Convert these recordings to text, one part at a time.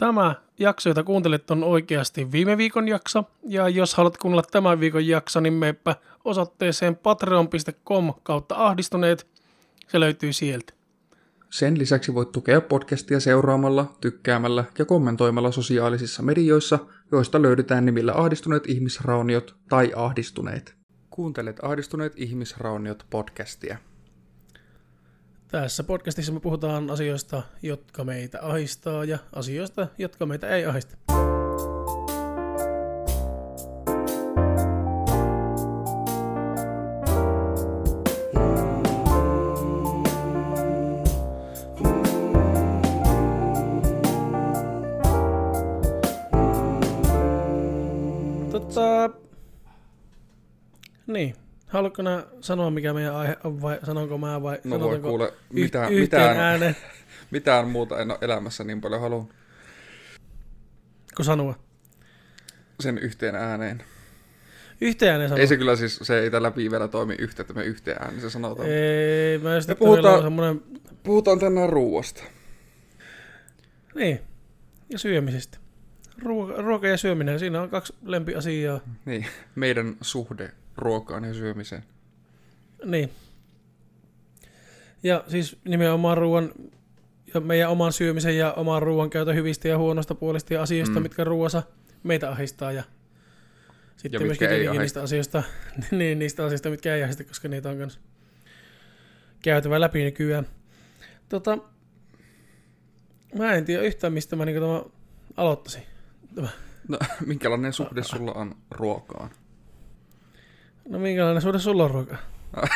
Tämä jakso, jota kuuntelet, on oikeasti viime viikon jakso. Ja jos haluat kuunnella tämän viikon jakso, niin meepä osoitteeseen patreon.com kautta ahdistuneet. Se löytyy sieltä. Sen lisäksi voit tukea podcastia seuraamalla, tykkäämällä ja kommentoimalla sosiaalisissa medioissa, joista löydetään nimillä Ahdistuneet ihmisrauniot tai Ahdistuneet. Kuuntelet Ahdistuneet ihmisrauniot podcastia. Tässä podcastissa me puhutaan asioista, jotka meitä ahistaa ja asioista, jotka meitä ei ahista. Haluatko nää sanoa, mikä meidän aihe on, vai sanonko mä, vai No voi kuule, mitään, yhteen mitään, ääneen, mitään muuta en ole elämässä niin paljon haluan kun sanoa? sen yhteen ääneen. Yhteen ääneen sanoa. Ei se kyllä siis, se ei tällä piivellä toimi yhtä, että me yhteen ääneen se sanotaan. Ei, mä just, Me puhutaan- on semmoinen, Puhutaan tänään ruuasta. niin, ja syömisestä. Ruoka, ruoka ja syöminen, siinä on kaksi lempiasiaa. Niin, meidän suhde ruokaan ja syömiseen. Niin. Ja siis nimenomaan ruoan ja meidän oman syömisen ja oman ruoan käytön hyvistä ja huonosta puolista ja asioista, Mm. mitkä ruoassa meitä ahistaa ja sitten Ja myöskin tietenkin niistä asioista, niin, niistä asioista, mitkä ei ahista, koska niitä on myös käytävä läpi nykyään. Tota, mä en tiedä yhtään, mistä mä niinku tämä aloittaisin. No, minkälainen suhde sulla on ruokaan? No minkälainen suhde sulla on ruokaa?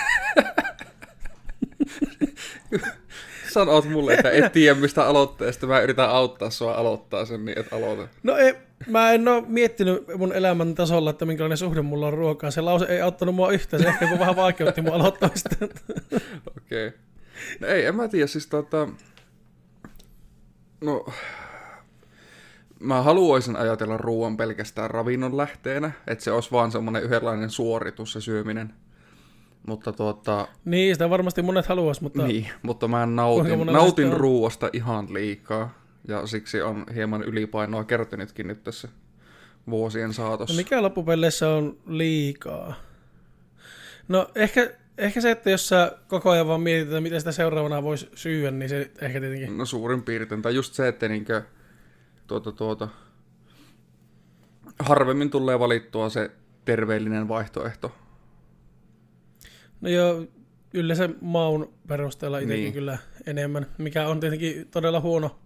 Sanot mulle, että et tiedä mistä aloitteesta. Mä yritän auttaa sua aloittaa sen, niin et aloita. No ei, mä en ole miettinyt mun elämän tasolla, että minkälainen suhde mulla on ruokaa. Se lause ei auttanut mua yhtään, se ehkä vähän vaikeutti mun aloittamista. Okei. Okay. No ei, en mä tiedä, siis tota... No... Mä haluaisin ajatella ruoan pelkästään ravinnon lähteenä, että se olisi vaan semmoinen yhdenlainen suoritus se syöminen. Mutta tuota, niin, sitä varmasti monet haluaisi, mutta niin, mutta mä nautin, nautin ruoasta ihan liikaa. Ja siksi on hieman ylipainoa kertynytkin nyt tässä vuosien no saatossa. mikä loppupeleissä on liikaa? No ehkä, ehkä se, että jos sä koko ajan vaan mietit, että miten sitä seuraavana voisi syödä, niin se ehkä tietenkin. No suurin piirtein. Tai just se, että niinkö, tuota, tuota, harvemmin tulee valittua se terveellinen vaihtoehto. No joo, yleensä maun perusteella itsekin Niin. kyllä enemmän, mikä on tietenkin todella huono,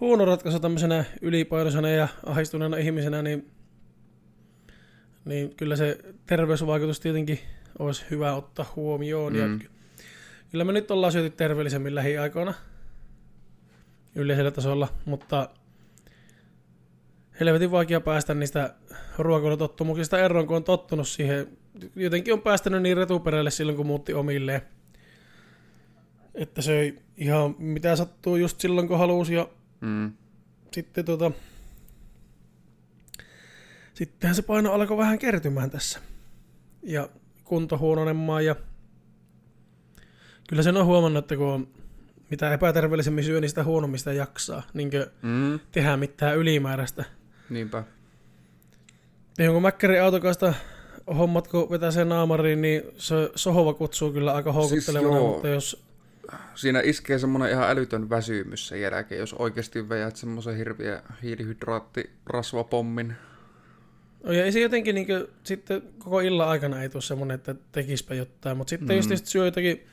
huono ratkaisu tämmöisenä ylipainoisena ja ahistuneena ihmisenä, niin, niin kyllä se terveysvaikutus tietenkin olisi hyvä ottaa huomioon. Mm. Ja ky- kyllä me nyt ollaan syöty terveellisemmin lähiaikoina yleisellä tasolla, mutta helvetin vaikea päästä niistä ruokailutottumuksista eroon, kun on tottunut siihen. Jotenkin on päästänyt niin retuperälle silloin, kun muutti omilleen. Että söi ihan mitä sattuu just silloin, kun halusi ja Mm. sitten tota... Sittenhän se paino alkoi vähän kertymään tässä. Ja kunto huononemaan ja... Kyllä sen on huomannut, että kun on mitä epäterveellisemmin syö, niin sitä huonommista jaksaa. Niin Mm. tehdä mitään ylimääräistä. Niinpä. Ja jonkun mäkkärin autokasta hommat, kun vetää sen naamariin, niin se sohova kutsuu kyllä aika houkuttelevana, joo. mutta jos... Siinä iskee semmoinen ihan älytön väsymys sen jälkeen, jos oikeasti veät semmoisen hirviä hiilihydraattirasvapommin. No ja ei se jotenkin niin kuin, sitten koko illan aikana ei tule semmoinen, että tekispä jotain, mutta sitten Mm. just syö jotakin,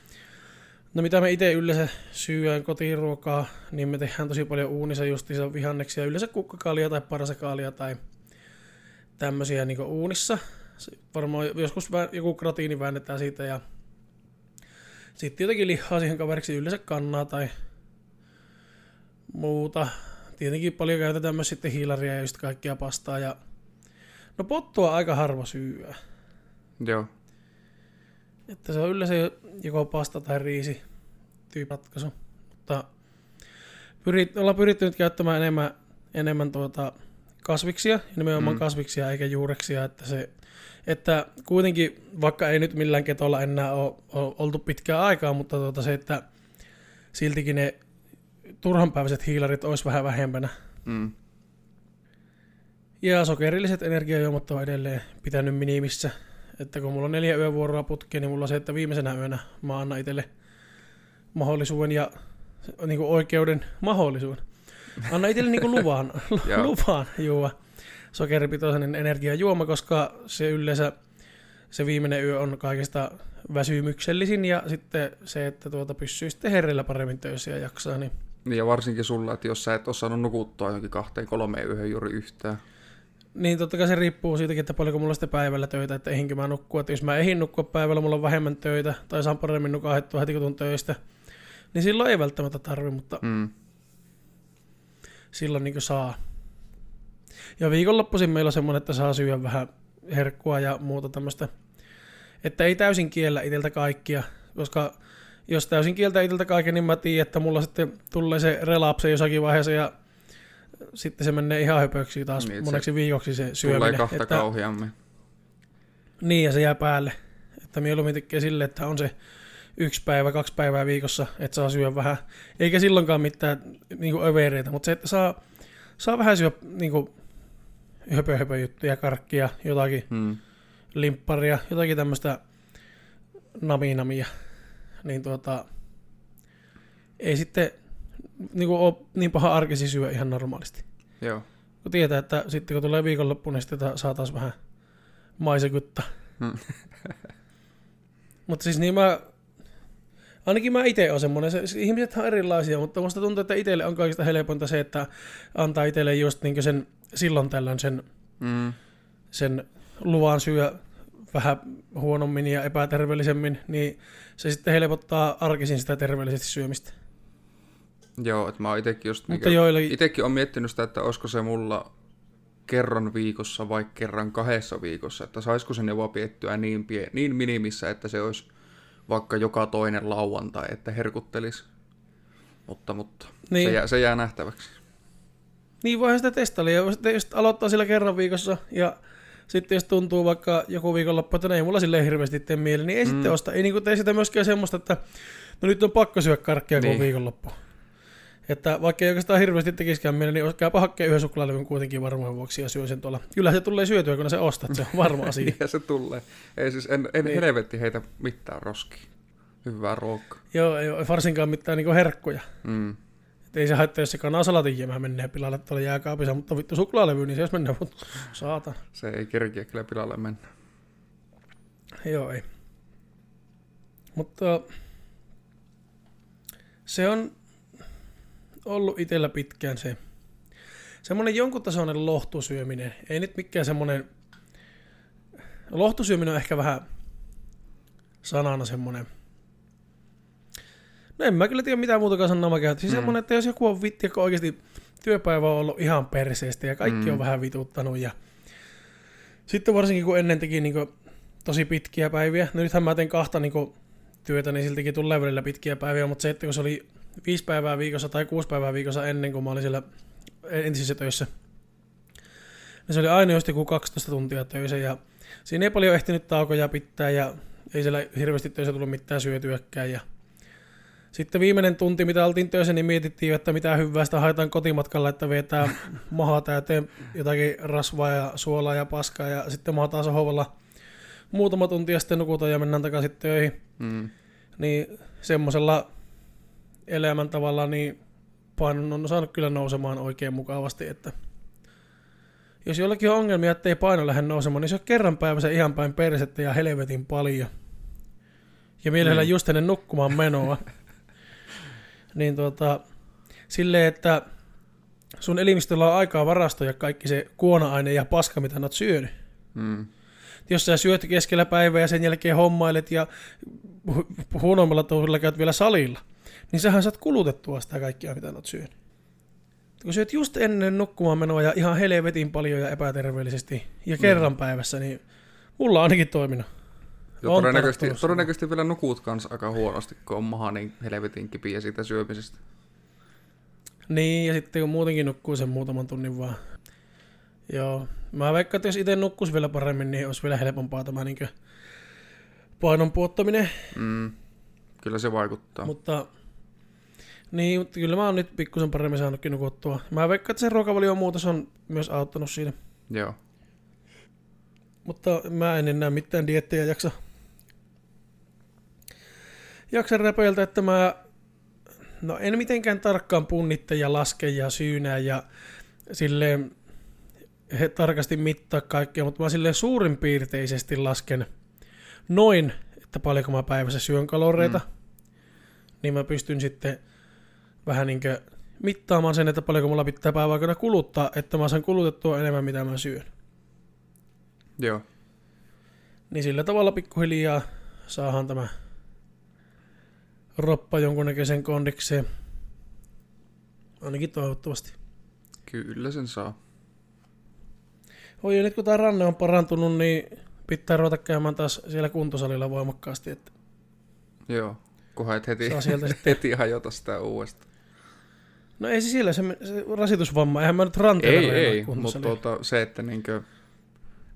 no mitä me itse yleensä syöään kotiruokaa, niin me tehdään tosi paljon uunissa justiinsa vihanneksia, yleensä kukkakaalia tai parasakaalia tai tämmöisiä niin uunissa. Varmaan joskus joku gratiini väännetään siitä ja sitten jotenkin lihaa siihen kaveriksi yleensä kannaa tai muuta. Tietenkin paljon käytetään myös sitten hiilaria ja just kaikkia pastaa ja No pottua aika harva syyä. Joo. Että se on yleensä joko pasta tai riisi tyyppi ratkaisu. Mutta pyrit, ollaan pyritty nyt käyttämään enemmän, enemmän tuota kasviksia, nimenomaan mm. kasviksia eikä juureksia, että se että kuitenkin, vaikka ei nyt millään ketolla enää ole, ole oltu pitkään aikaa, mutta tuota se, että siltikin ne turhanpäiväiset hiilarit olisi vähän vähempänä. Mm. Ja sokerilliset energiajuomat on edelleen pitänyt minimissä. Että kun mulla on neljä yövuoroa putkeen, niin mulla on se, että viimeisenä yönä mä annan itselle mahdollisuuden ja niin kuin oikeuden mahdollisuuden. Anna itselle niin kuin luvan, luvan juoda sokeripitoisen energiajuoma, koska se yleensä se viimeinen yö on kaikista väsymyksellisin ja sitten se, että tuota pysyy sitten herrellä paremmin töissä ja jaksaa, niin Niin ja varsinkin sulla, että jos sä et ole saanut nukuttua johonkin kahteen kolmeen yöhön juuri yhtään. Niin totta kai se riippuu siitäkin, että paljonko mulla on sitten päivällä töitä, että ehinkö mä nukkua. Että jos mä ehin nukkua päivällä, mulla on vähemmän töitä, tai saan paremmin nukahdettua heti kun tuun töistä, niin silloin ei välttämättä tarvi, mutta Mm. silloin niin saa. Ja viikonloppuisin meillä on semmoinen, että saa syödä vähän herkkua ja muuta tämmöistä. Että ei täysin kiellä itseltä kaikkia, koska jos täysin kieltä itseltä kaiken, niin mä tiedän, että mulla sitten tulee se relapse jossakin vaiheessa ja sitten se menee ihan höpöksi taas Niin, moneksi viikoksi se Tulee syöminen. kahta että, kauheammin. Niin, ja se jää päälle. Että mieluummin tekee sille, että on se yksi päivä, kaksi päivää viikossa, että saa syödä vähän. Eikä silloinkaan mitään niin kuin övereitä, mutta se, että saa, saa vähän syödä niin kuin, höpö, höpö juttuja, karkkia, jotakin Mm. limpparia, jotakin tämmöistä naminamia. Niin tuota, ei sitten niin kuin ole niin paha arkisi syö ihan normaalisti. Joo. Kun tietää, että sitten kun tulee viikonloppu, niin sitten saa taas vähän maisekutta. Mm. mutta siis niin mä, ainakin mä itse olen semmoinen, se, se, ihmiset on erilaisia, mutta musta tuntuu, että itselle on kaikista helpointa se, että antaa itselle just niin sen silloin tällöin sen, Mm. sen luvan syö vähän huonommin ja epäterveellisemmin, niin se sitten helpottaa arkisin sitä terveellisesti syömistä. Joo, että mä oon itekin just... Mutta joillekin, Itekin on miettinyt sitä, että olisiko se mulla kerran viikossa vai kerran kahdessa viikossa, että saisiko se neuvoa piettyä niin, pie, niin minimissä, että se olisi vaikka joka toinen lauantai, että herkuttelisi. Mutta, mutta Niin. se, jää, se jää nähtäväksi. Niin voihan sitä testailla. Ja jos- aloittaa sillä kerran viikossa ja sitten jos tuntuu vaikka joku viikonloppu, että no ei mulla silleen hirveästi tee mieli, niin ei mm. sitten osta. Ei niin tee sitä myöskään semmoista, että no nyt on pakko syödä karkkia, Niin. viikonloppu. Että vaikka ei oikeastaan hirveästi tekisikään mieli, niin käypä hakkeen yhden suklaalevyn kuitenkin varmaan vuoksi ja syö sen tuolla. Kyllä se tulee syötyä, kun se ostat, se on varma asia. Ja se tulee. Ei siis, en, en Niin. niin. helvetti heitä mitään roskia. Hyvää ruokaa. Joo, ei ole varsinkaan mitään niin herkkuja. Mm. Et ei se haittaa, jos se kanasalatin jäämään menee pilalle tuolla jääkaapissa, mutta vittu suklaalevy, niin se jos mennään, mutta saatan. Se ei kerkiä kyllä pilalle mennä. Joo, ei. Mutta se on ollut itsellä pitkään se semmoinen jonkun tasoinen lohtusyöminen. Ei nyt mikään semmoinen, lohtusyöminen on ehkä vähän sanana semmoinen, no en mä kyllä tiedä mitään muutakaan sanaa mä käytän. Siis Mm. semmoinen, että jos joku on vitti, kun oikeasti työpäivä on ollut ihan perseestä ja kaikki Mm. on vähän vituttanut ja sitten varsinkin kun ennen teki niin tosi pitkiä päiviä. No nythän mä teen kahta niin työtä, niin siltikin tulee välillä pitkiä päiviä, mutta se, että kun se oli viisi päivää viikossa tai kuusi päivää viikossa ennen kuin mä olin siellä entisissä töissä, niin se oli aina just joku 12 tuntia töissä ja siinä ei paljon ehtinyt taukoja pitää ja ei siellä hirveästi töissä tullut mitään syötyäkään ja sitten viimeinen tunti, mitä oltiin töissä, niin mietittiin, että mitä hyvää sitä haetaan kotimatkalla, että vetää mahaa täyteen jotakin rasvaa ja suolaa ja paskaa ja sitten mahataan sohvalla muutama tunti ja sitten nukutaan ja mennään takaisin töihin. Mm. Niin semmoisella elämäntavalla niin painon on saanut kyllä nousemaan oikein mukavasti, että jos jollakin on ongelmia, ettei paino lähde nousemaan, niin se on kerran päivässä ihan päin persettä ja helvetin paljon. Ja mielellä Mm. just ennen nukkumaan menoa. niin tuota, silleen, että sun elimistöllä on aikaa varastoja kaikki se kuona-aine ja paska, mitä oot syönyt. Mm. Jos sä syöt keskellä päivää ja sen jälkeen hommailet ja hu- huonommalla tuulilla käyt vielä salilla, niin sähän saat kulutettua sitä kaikkia, mitä oot syönyt. Kun syöt just ennen nukkumaan menoa ja ihan helvetin paljon ja epäterveellisesti ja kerran Mm. päivässä, niin mulla on ainakin toiminut. Ja On todennäköisesti, tarttunut todennäköisesti vielä nukut kanssa aika huonosti, kun on maha niin helvetin kipiä siitä syömisestä. Niin, ja sitten kun muutenkin nukkuu sen muutaman tunnin vaan. Joo, mä veikkaan, että jos itse nukkuisi vielä paremmin, niin olisi vielä helpompaa tämä niin painon puottaminen. Mm. Kyllä se vaikuttaa. Mutta Niin, mutta kyllä mä oon nyt pikkusen paremmin saanutkin nukuttua. Mä veikkaan, että se ruokavalion muutos on myös auttanut siinä. Joo. Mutta mä en enää mitään diettejä jaksa. Jaksa räpöiltä, että mä no en mitenkään tarkkaan punnitte ja laske ja syynää ja silleen he tarkasti mittaa kaikkea, mutta mä silleen suurin piirteisesti lasken noin, että paljonko mä päivässä syön kaloreita, mm. niin mä pystyn sitten vähän niin mittaamaan sen, että paljonko mulla pitää päivän aikana kuluttaa, että mä saan kulutettua enemmän, mitä mä syön. Joo. Niin sillä tavalla pikkuhiljaa saahan tämä roppa jonkunnäköisen kondikseen. Ainakin toivottavasti. Kyllä sen saa. Oi, ja nyt kun tämä ranne on parantunut, niin pitää ruveta käymään taas siellä kuntosalilla voimakkaasti. Että Joo, kunhan et heti, sieltä sitten- heti hajota sitä uudestaan. No ei se sillä, se, se rasitusvamma, eihän mä nyt ranteella Ei, ei, mutta kuntosalilla. tuota, se, että niinkö,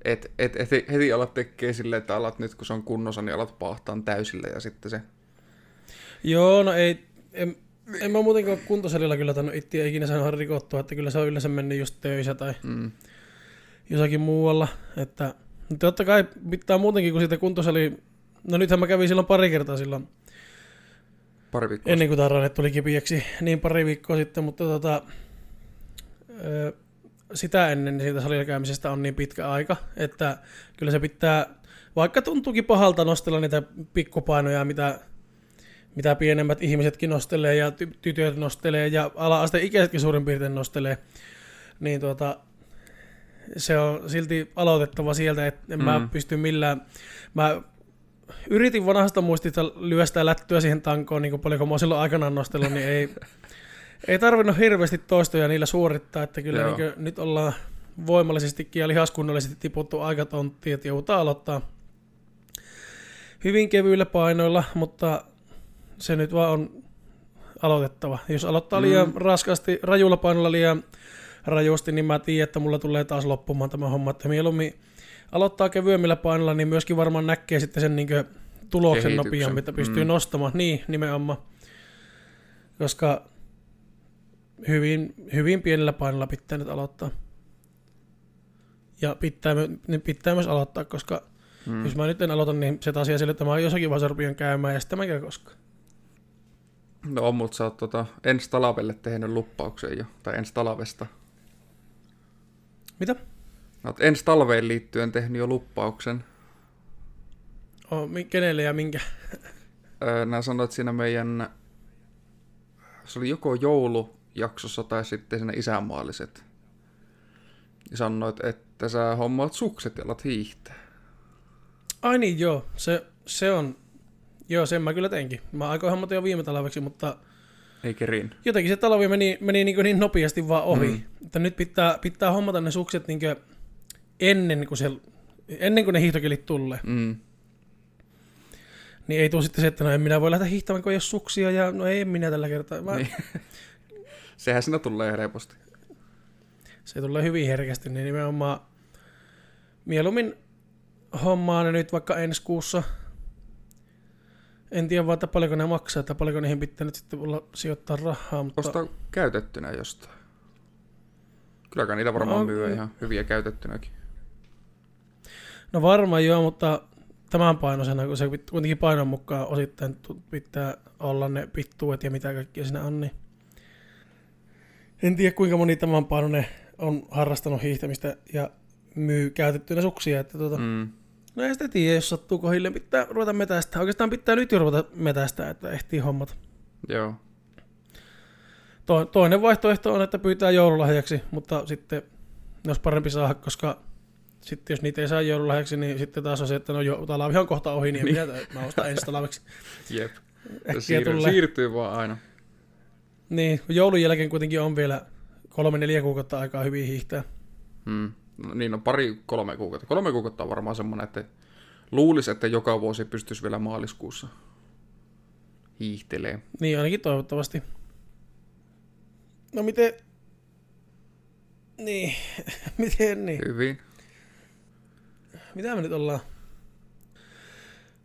et, et, et, heti alat tekee silleen, että alat nyt kun se on kunnossa, niin alat paahtaan täysillä ja sitten se... Joo, no ei, en, en mä muutenkaan kuntosalilla kyllä tainnut itseä ikinä saada rikottua, että kyllä se on yleensä mennyt just töissä tai Mm, jossakin muualla. Että, mutta totta kai pitää muutenkin, kun siitä kuntosali... No nythän mä kävin silloin pari kertaa silloin, pari viikkoa. ennen kuin tämä ranne tuli kipiäksi, niin pari viikkoa sitten, mutta tota, ö, sitä ennen niin siitä salilla käymisestä on niin pitkä aika, että kyllä se pitää, vaikka tuntuukin pahalta nostella niitä pikkupainoja, mitä, mitä pienemmät ihmisetkin nostelee ja ty- tytöt nostelee ja ala-asteen ikäisetkin suurin piirtein nostelee, niin tuota, se on silti aloitettava sieltä, että en mm. mä pysty millään, mä yritin vanhasta muistista lyöstää lättyä siihen tankoon, niin kuin paljonko mä silloin aikanaan nostellut, niin ei, ei tarvinnut hirveästi toistoja niillä suorittaa, että kyllä Joo. niin nyt ollaan voimallisestikin ja lihaskunnollisesti tiputtu aika tonttiin, että joudutaan aloittaa hyvin kevyillä painoilla, mutta se nyt vaan on aloitettava. Jos aloittaa Mm. liian raskasti, rajulla painolla liian rajusti, niin mä tiedän, että mulla tulee taas loppumaan tämä homma, että mieluummin aloittaa kevyemmillä painoilla, niin myöskin varmaan näkee sitten sen niin tuloksen nopeammin, että pystyy Mm. nostamaan. Niin, nimenomaan. Koska hyvin, hyvin pienellä painolla pitää nyt aloittaa. Ja pitää, niin pitää myös aloittaa, koska Mm. jos mä nyt en aloita, niin se taas jää sille, että mä jossakin vaiheessa rupean käymään ja sitten mä en käy koskaan. No on, mutta sä oot tota, ensi talvelle tehnyt luppauksen jo, tai ensi talvesta. Mitä? Oot ensi talveen liittyen tehnyt jo luppauksen. Oh, kenelle ja minkä? Öö, nää sanoit siinä meidän, se oli joko joulujaksossa tai sitten siinä isänmaalliset. Ja sanoit, että sä hommaat sukset ja alat hiihtää. Ai niin, joo. Se, se on... Joo, sen mä kyllä teinkin. Mä aikoin hommata jo viime talveksi, mutta Ei kerin. jotenkin se talvi meni, meni niin, niin nopeasti vaan ohi. Mm. Että nyt pitää, pitää hommata ne sukset niin ennen kuin, se, ennen kuin ne hiihtokelit tulee. Mm. Niin ei tule sitten se, että no en minä voi lähteä hiihtämään, kun ei ole suksia ja no ei minä tällä kertaa. Mä, Niin. Sehän siinä tulee helposti. Se tulee hyvin herkästi, niin nimenomaan mieluummin hommaa ne nyt vaikka ensi kuussa. En tiedä vaan, että paljonko ne maksaa, että paljonko niihin pitää nyt sitten olla sijoittaa rahaa, mutta Osta käytettynä jostain. Kyllä kai niitä varmaan No, myy mm. ihan hyviä käytettynäkin. No varmaan joo, mutta tämän painoisena, kun se kuitenkin painon mukaan osittain pitää olla ne pittuet ja mitä kaikkia siinä on, niin en tiedä kuinka moni tämän painoinen on harrastanut hiihtämistä ja myy käytettynä suksia, että tuota, mm. No ei sitä tiedä, jos sattuu kohilleen, pitää ruveta metästä. Oikeastaan pitää nyt jo ruveta metästä, että ehtii hommat. Joo. To- toinen vaihtoehto on, että pyytää joululahjaksi, mutta sitten ne olisi parempi saada, koska sitten jos niitä ei saa joululahjaksi, niin sitten taas on se, että no jo, talvi on kohta ohi, niin, niin. Minä, mä ostan ensi talveksi. Jep. Äkkiä Se siir- tulee. siirtyy vaan aina. Niin, joulun jälkeen kuitenkin on vielä kolme, neljä kuukautta aikaa hyvin hiihtää. Mm. No, niin on pari, kolme kuukautta. Kolme kuukautta on varmaan semmoinen, että luulisi, että joka vuosi pystyisi vielä maaliskuussa hiihtelee. Niin, ainakin toivottavasti. No miten... Niin, miten niin? Hyvin. Mitä me nyt ollaan?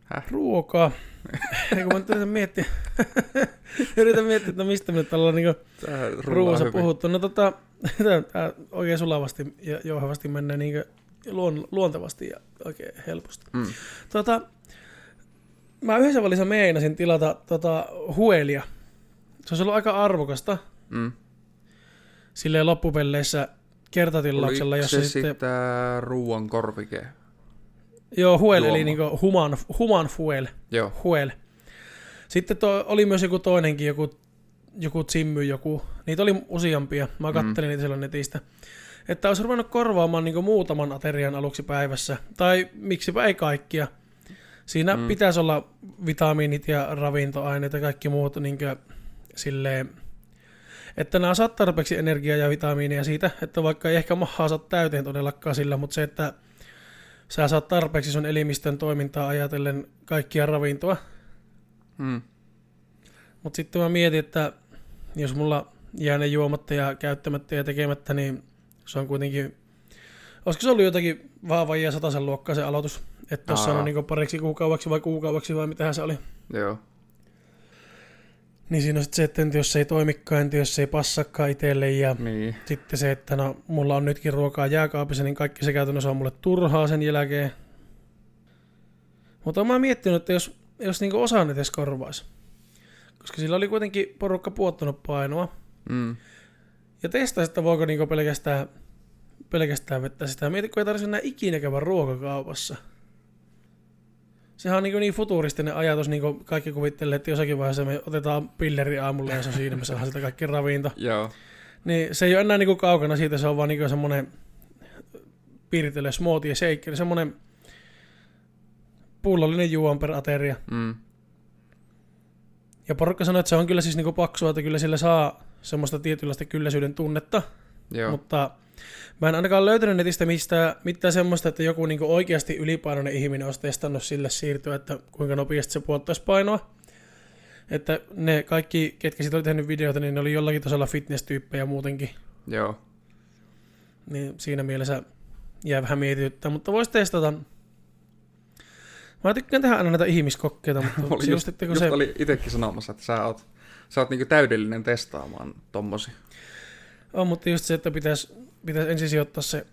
Häh? Ruokaa. Ja kun mä nyt yritän miettiä, yritän miettiä, että mistä me nyt ollaan niin rullaa ruoassa puhuttu. No tota, tää oikein sulavasti ja jouhevasti menee niin luon, luontevasti ja oikein helposti. Mm. Tota, mä yhdessä välissä meinasin tilata tota, huelia. Se olisi ollut aika arvokasta Mm. silleen loppupelleissä kertatilauksella, Oliko jos se se sitten... sitten ruoan korvike? Joo, huel, eli niinku human, human fuel. Joo. Huel. Sitten to, oli myös joku toinenkin, joku, joku Zimmy, joku. Niitä oli useampia. Mä kattelin mm. niitä silloin netistä. Että olisi ruvennut korvaamaan niin muutaman aterian aluksi päivässä. Tai miksipä ei kaikkia. Siinä Mm. pitäisi olla vitamiinit ja ravintoaineet ja kaikki muut niin silleen, että nämä saat tarpeeksi energiaa ja vitamiinia siitä, että vaikka ei ehkä mahaa saa täyteen todellakaan sillä, mutta se, että sä saat tarpeeksi sun elimistön toimintaa ajatellen kaikkia ravintoa, Mm. mutta sitten mä mietin, että jos mulla jää ne juomatta ja käyttämättä ja tekemättä, niin se on kuitenkin... Olisiko se ollut jotakin vaavajia sataisen luokkaa se aloitus? Että tuossa on niin pariksi kuukaudeksi vai kuukaudeksi vai mitähän se oli. Joo. Niin siinä on sitten se, että entä jos se ei toimikaan, entä jos se ei passakaan itselle ja Niin. sitten se, että no mulla on nytkin ruokaa jääkaapissa, niin kaikki se käytännössä on mulle turhaa sen jälkeen. Mutta mä miettinyt, että jos, jos niinku osaan edes korvaisi. Koska sillä oli kuitenkin porukka puottanut painoa. Mm. Ja testaisi, että voiko niinku pelkästään, pelkästään vettä sitä. Mieti, kun ei tarvitse enää ikinä käydä ruokakaupassa. Sehän on niin, niin futuristinen ajatus, niin kuin kaikki kuvittelee, että jossakin vaiheessa me otetaan pilleri aamulla ja se on siinä, me saadaan sitä kaikki ravinto. Joo. Niin se ei ole enää niin kuin kaukana siitä, se on vaan niin semmoinen piiritellä smoothie shake, eli semmoinen pullollinen juon per ateria. Mm. Ja porukka sanoi, että se on kyllä siis niinku paksua, että kyllä sillä saa semmoista tietynlaista kylläisyyden tunnetta, Joo. mutta mä en ainakaan löytänyt netistä mistään, mitään semmoista, että joku niinku oikeasti ylipainoinen ihminen olisi testannut sille siirtyä, että kuinka nopeasti se puottaisi painoa. Että ne kaikki, ketkä siitä oli tehnyt videoita, niin ne oli jollakin tasolla fitness-tyyppejä muutenkin. Joo. Niin siinä mielessä jää vähän mietityttää, mutta voisi testata. Mä tykkään tehdä aina näitä ihmiskokkeita, mutta Oli se just, just, kun just se... oli itekin sanomassa, että sä oot, sä oot niinku täydellinen testaamaan tommosia. On, mutta just se, että pitäisi, pitäisi ensin sijoittaa se,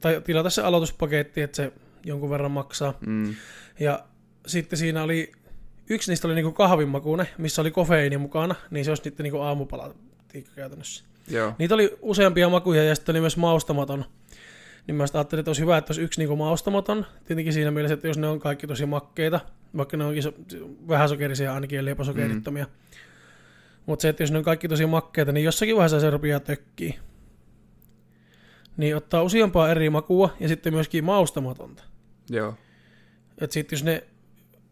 tai tilata se aloituspaketti, että se jonkun verran maksaa. Mm. Ja sitten siinä oli, yksi niistä oli niinku kahvinmakuune, missä oli kofeiini mukana, niin se olisi niiden niinku aamupala käytännössä. Joo. Niitä oli useampia makuja ja sitten oli myös maustamaton. Niin mä sitten ajattelin, että olisi hyvä, että olisi yksi niinku maustamaton. Tietenkin siinä mielessä, että jos ne on kaikki tosi makkeita, vaikka ne onkin so, vähän sokerisia ainakin leposokerittomia. Mm. Mutta se, että jos ne on kaikki tosi makkeita, niin jossakin vaiheessa se rupeaa tökkii. Niin ottaa useampaa eri makua ja sitten myöskin maustamatonta. Joo. Että sitten jos ne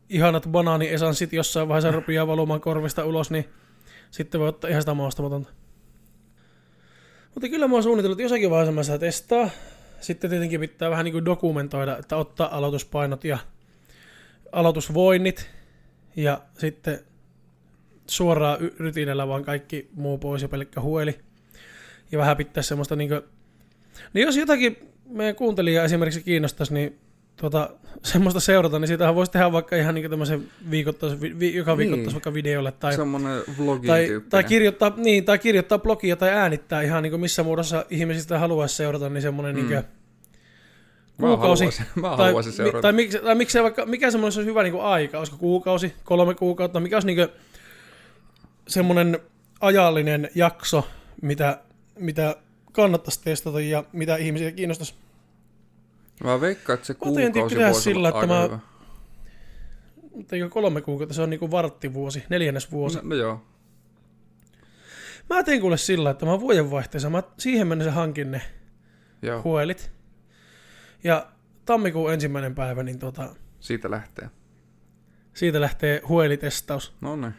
ihanat banaaniesanssit jossain vaiheessa rupeaa valumaan korvista ulos, niin sitten voi ottaa ihan sitä maustamatonta. Mutta kyllä mä oon suunnitellut, että jossakin vaiheessa mä sitä testaa. Sitten tietenkin pitää vähän niin kuin dokumentoida, että ottaa aloituspainot ja aloitusvoinnit ja sitten suoraan rytinällä vaan kaikki muu pois ja pelkkä hueli. Ja vähän pitää semmoista niin kuin... Niin jos jotakin meidän kuuntelijaa esimerkiksi kiinnostaisi, niin tuota, semmoista seurata, niin siitähän voisi tehdä vaikka ihan niin tämmöisen viikoittais, vi, joka Niin. viikoittais vaikka videolle tai, Semmonen vlogi tai, tai, kirjoittaa, niin, tai kirjoittaa blogia tai äänittää ihan niin kuin missä muodossa ihmisistä haluaisi seurata, niin semmoinen Mm. niin Mä kuukausi. haluaisin, mä tai, haluaisin mi, tai, miksi, tai vaikka, mikä semmoinen olisi hyvä niin kuin aika, olisiko kuukausi, kolme kuukautta, mikä olisi niin kuin semmoinen ajallinen jakso, mitä, mitä kannattaisi testata ja mitä ihmisiä kiinnostaisi. Mä veikkaan, että se kuukausi voisi sillä, olla että aika mä- hyvä. Mutta eikö kolme kuukautta, se on niin kuin varttivuosi, neljännes vuosi. No, no joo. Mä tein kuule sillä, että mä vuodenvaihteessa, mä siihen mennessä hankin ne joo. huelit. Ja tammikuun ensimmäinen päivä, niin tota, Siitä lähtee. siitä lähtee huelitestaus. No niin.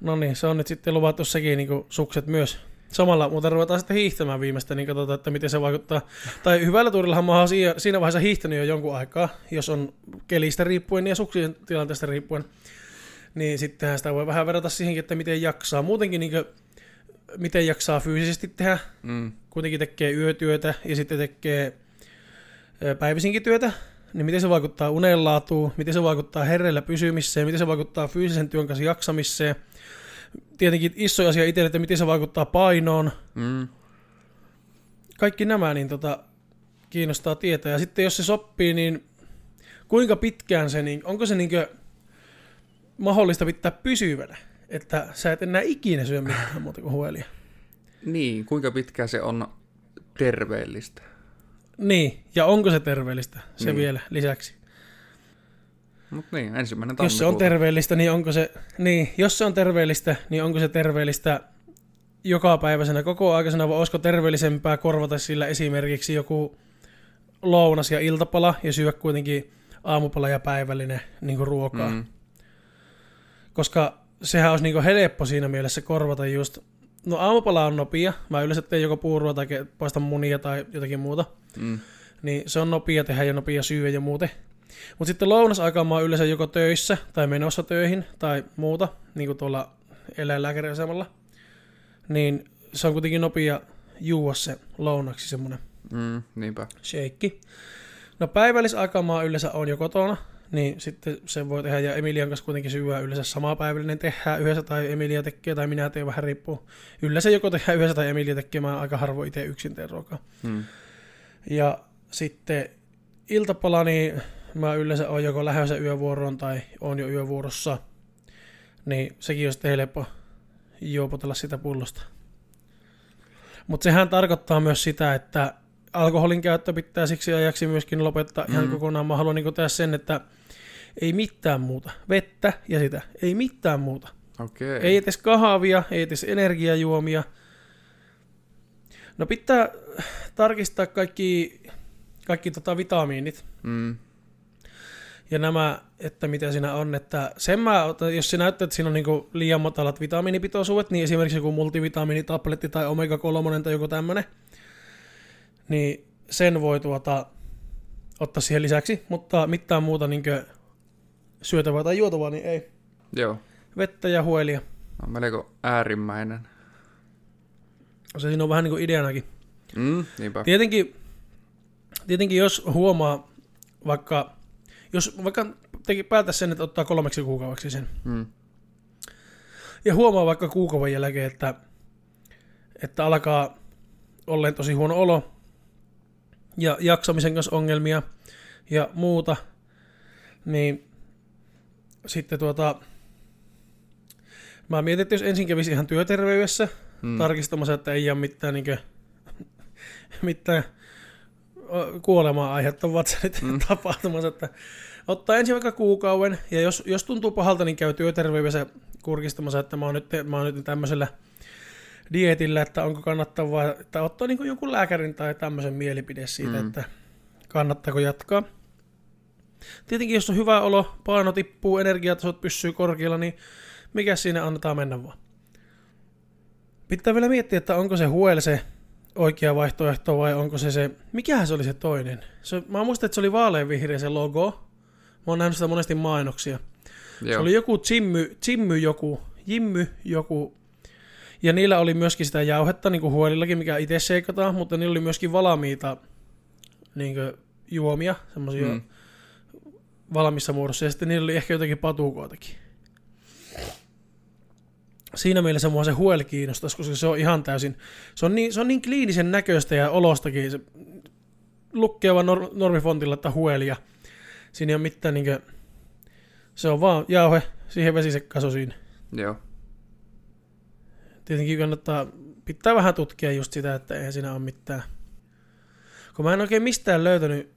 No niin, se on nyt sitten luvattu sekin niin sukset myös. Samalla muuten ruvetaan sitten hiihtämään viimeistä, niin katsotaan, että miten se vaikuttaa. Tai hyvällä tuurillahan mä oon siinä, vaiheessa hiihtänyt jo jonkun aikaa, jos on kelistä riippuen ja suksien tilanteesta riippuen. Niin sittenhän sitä voi vähän verrata siihenkin, että miten jaksaa. Muutenkin niin kuin, miten jaksaa fyysisesti tehdä. Mm. Kuitenkin tekee yötyötä ja sitten tekee päivisinkin työtä. niin miten se vaikuttaa unenlaatuun, miten se vaikuttaa herreillä pysymiseen, miten se vaikuttaa fyysisen työn kanssa jaksamiseen. Tietenkin iso asia itselle, että miten se vaikuttaa painoon. Mm. Kaikki nämä niin tota, kiinnostaa tietää. Ja sitten jos se sopii, niin kuinka pitkään se, niin onko se niinkö mahdollista pitää pysyvänä? Että sä et enää ikinä syö mitään muuta kuin huolia. Niin, kuinka pitkään se on terveellistä? Niin, ja onko se terveellistä se Niin. vielä lisäksi? Mutta niin, ensimmäinen Jos se on tammikuuta. terveellistä, niin onko se, niin, jos se on terveellistä, niin onko se terveellistä joka päiväisenä, koko aikaisena, vai olisiko terveellisempää korvata sillä esimerkiksi joku lounas ja iltapala ja syödä kuitenkin aamupala ja päivällinen niin kuin ruokaa. Mm. Koska sehän olisi niin kuin helppo siinä mielessä korvata just, no aamupala on nopea, mä yleensä teen joko puurua tai paistan munia tai jotakin muuta, Mm. niin se on nopea tehdä ja nopea syödä ja muuten. Mutta sitten lounasaikaan mä oon yleensä joko töissä tai menossa töihin tai muuta, niin kuin tuolla eläinlääkäriasemalla. Niin se on kuitenkin nopea juua se lounaksi semmonen Mm, niinpä. shake. No päivällisaikaan mä yleensä on jo kotona, niin sitten se voi tehdä, ja Emilian kanssa kuitenkin syödä yleensä sama päivällinen tehdään yhdessä, tai Emilia tekee, tai minä teen, vähän riippuu. Yleensä joko tehdään yhdessä, tai Emilia tekee, mä aika harvoin itse yksin teen ruokaa. Mm. Ja sitten iltapala, niin mä yleensä oon joko lähdössä yövuoroon tai on jo yövuorossa. Niin sekin olisi helppo juopotella sitä pullosta. Mutta sehän tarkoittaa myös sitä, että alkoholin käyttö pitää siksi ajaksi myöskin lopettaa ihan Mm. kokonaan. Mä haluan niin tehdä sen, että ei mitään muuta. Vettä ja sitä. Ei mitään muuta. Okei. Ei edes kahvia, ei edes energiajuomia. No pitää tarkistaa kaikki, kaikki tota vitamiinit Mm. Ja nämä, että mitä siinä on. Että sen mä, jos se näyttää, että siinä on niinku liian matalat vitamiinipitoisuudet, niin esimerkiksi joku multivitamiinitabletti tai omega-3 tai joku tämmönen, niin sen voi tuota, ottaa siihen lisäksi, mutta mitään muuta niinkö syötävää tai juotavaa, niin ei. Joo. Vettä ja huelia. On melko äärimmäinen. Se siinä on vähän niin kuin ideanakin. Mm, niinpä. Tietenkin, tietenkin jos huomaa vaikka, jos vaikka teki päätä sen, että ottaa kolmeksi kuukaudeksi sen, Mm. ja huomaa vaikka kuukauden jälkeen, että, että alkaa olleen tosi huono olo, ja jaksamisen kanssa ongelmia, ja muuta, niin sitten tuota, mä mietin, että jos ensin kävisi ihan työterveydessä, Mm. tarkistamassa, että ei ole mitään, niin kuin, mitään kuolemaa aiheuttavat vatsanit Mm. tapahtumassa, että ottaa ensin vaikka kuukauden, ja jos, jos tuntuu pahalta, niin käy työterveydessä kurkistamassa, että mä oon nyt, mä oon nyt tämmöisellä dietillä, että onko kannattavaa, että ottaa niin jonkun lääkärin tai tämmöisen mielipide siitä, Mm. mm. että kannattaako jatkaa. Tietenkin, jos on hyvä olo, paino tippuu, energiatasot pysyy korkealla, niin mikä siinä annetaan mennä vaan. Pitää vielä miettiä, että onko se huel se oikea vaihtoehto vai onko se se, mikähän se oli se toinen? Se, mä muistan, että se oli vaaleanvihreä se logo. Mä oon nähnyt sitä monesti mainoksia. Se Joo. oli joku Jimmy, Jimmy joku, Jimmy joku. Ja niillä oli myöskin sitä jauhetta, niin kuin huolillakin, mikä itse seikataan, mutta niillä oli myöskin valmiita niin juomia, semmoisia Mm. mm. valmissa muodossa, ja sitten niillä oli ehkä jotakin patukoitakin. Siinä mielessä mua se huel kiinnostaisi, koska se on ihan täysin, se on niin, se on niin kliinisen näköistä ja olostakin, se lukee vaan nor- normifontilla, että huel, ja siinä ei ole mitään niinkö, se on vaan jauhe, siihen vesisekaisu siinä. Joo. Tietenkin kannattaa, pitää vähän tutkia just sitä, että eihän siinä ole mitään. Kun mä en oikein mistään löytänyt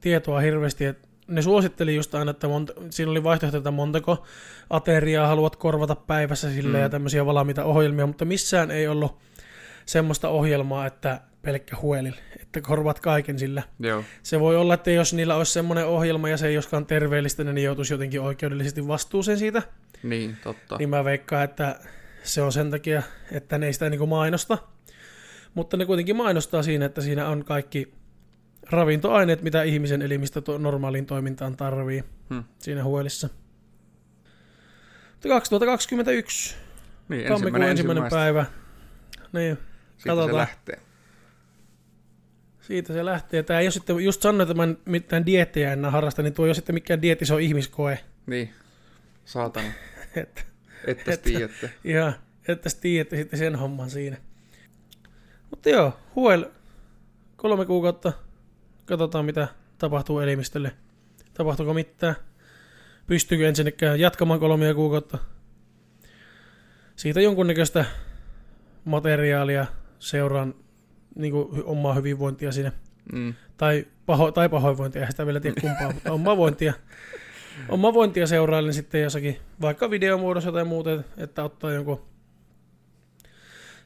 tietoa hirveästi, että ne suositteli just aina, että monta, siinä oli vaihtoehto, että montako ateriaa haluat korvata päivässä sille Mm. ja tämmöisiä valmiita ohjelmia, mutta missään ei ollut semmoista ohjelmaa, että pelkkä huelil, että korvaat kaiken sillä. Joo. Se voi olla, että jos niillä olisi semmoinen ohjelma ja se ei joskaan terveellistä, niin ne joutuisi jotenkin oikeudellisesti vastuuseen siitä. Niin, totta. Niin mä veikkaan, että se on sen takia, että ne ei sitä niinku mainosta. Mutta ne kuitenkin mainostaa siinä, että siinä on kaikki ravintoaineet, mitä ihmisen elimistö to- normaaliin toimintaan tarvii Hmm. siinä huolissa. Mutta 2021, Niin, tammikuun ensimmäinen ensimmäistä. päivä. Niin, Siitä se katsotaan. lähtee. Siitä se lähtee. Tämä ei ole sitten, just sanoin, että mä en mitään diettejä enää harrasta, niin tuo ei ole sitten mikään dietti, se on ihmiskoe. Niin, saatana. Että Että Että- tiedätte. ihan, että tiedätte sitten sen homman siinä. Mutta joo, huel kolme kuukautta. Katsotaan mitä tapahtuu elimistölle. Tapahtuuko mitään? Pystyykö ensinnäkään jatkamaan kolmea kuukautta? Siitä jonkunnäköistä materiaalia seuraan niin kuin omaa hyvinvointia siinä. Mm. Tai, paho, tai pahoinvointia, eihän sitä vielä tiedä kumpaa, mutta omaa vointia. Omaa vointia seurailen sitten jossakin, vaikka videomuodossa tai muuten, että ottaa jonkun...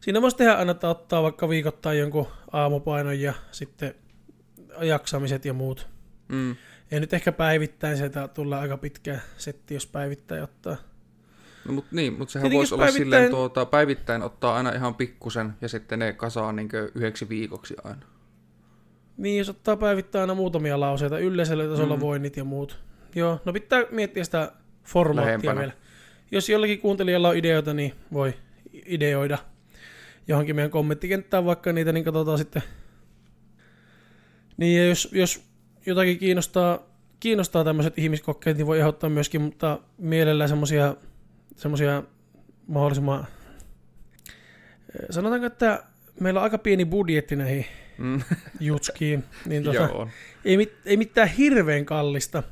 Siinä voisi tehdä aina, että ottaa vaikka viikoittain jonkun aamupainon ja sitten jaksamiset ja muut. Mm. Ei nyt ehkä päivittäin, sieltä tulee aika pitkä setti, jos päivittäin ottaa. No, mut niin, mutta sehän Tietenkin voisi olla päivittäin- silleen tuota, päivittäin ottaa aina ihan pikkusen ja sitten ne kasaa niin yhdeksi viikoksi aina. Niin, jos ottaa päivittäin aina muutamia lauseita, yleisellä tasolla Mm. mm. voinnit ja muut. Joo, no pitää miettiä sitä formaattia Lähempänä. vielä. Jos jollakin kuuntelijalla on ideoita, niin voi ideoida johonkin meidän kommenttikenttään vaikka niitä, niin katsotaan sitten. Niin ja jos, jos jotakin kiinnostaa, kiinnostaa tämmöiset ihmiskokkeet, niin voi ehdottaa myöskin, mutta mielellään semmosia, semmosia mahdollisimman... Sanotaanko, että meillä on aika pieni budjetti näihin Mm. jutskiin, niin tota, Joo. ei, mit, ei mitään hirveän kallista.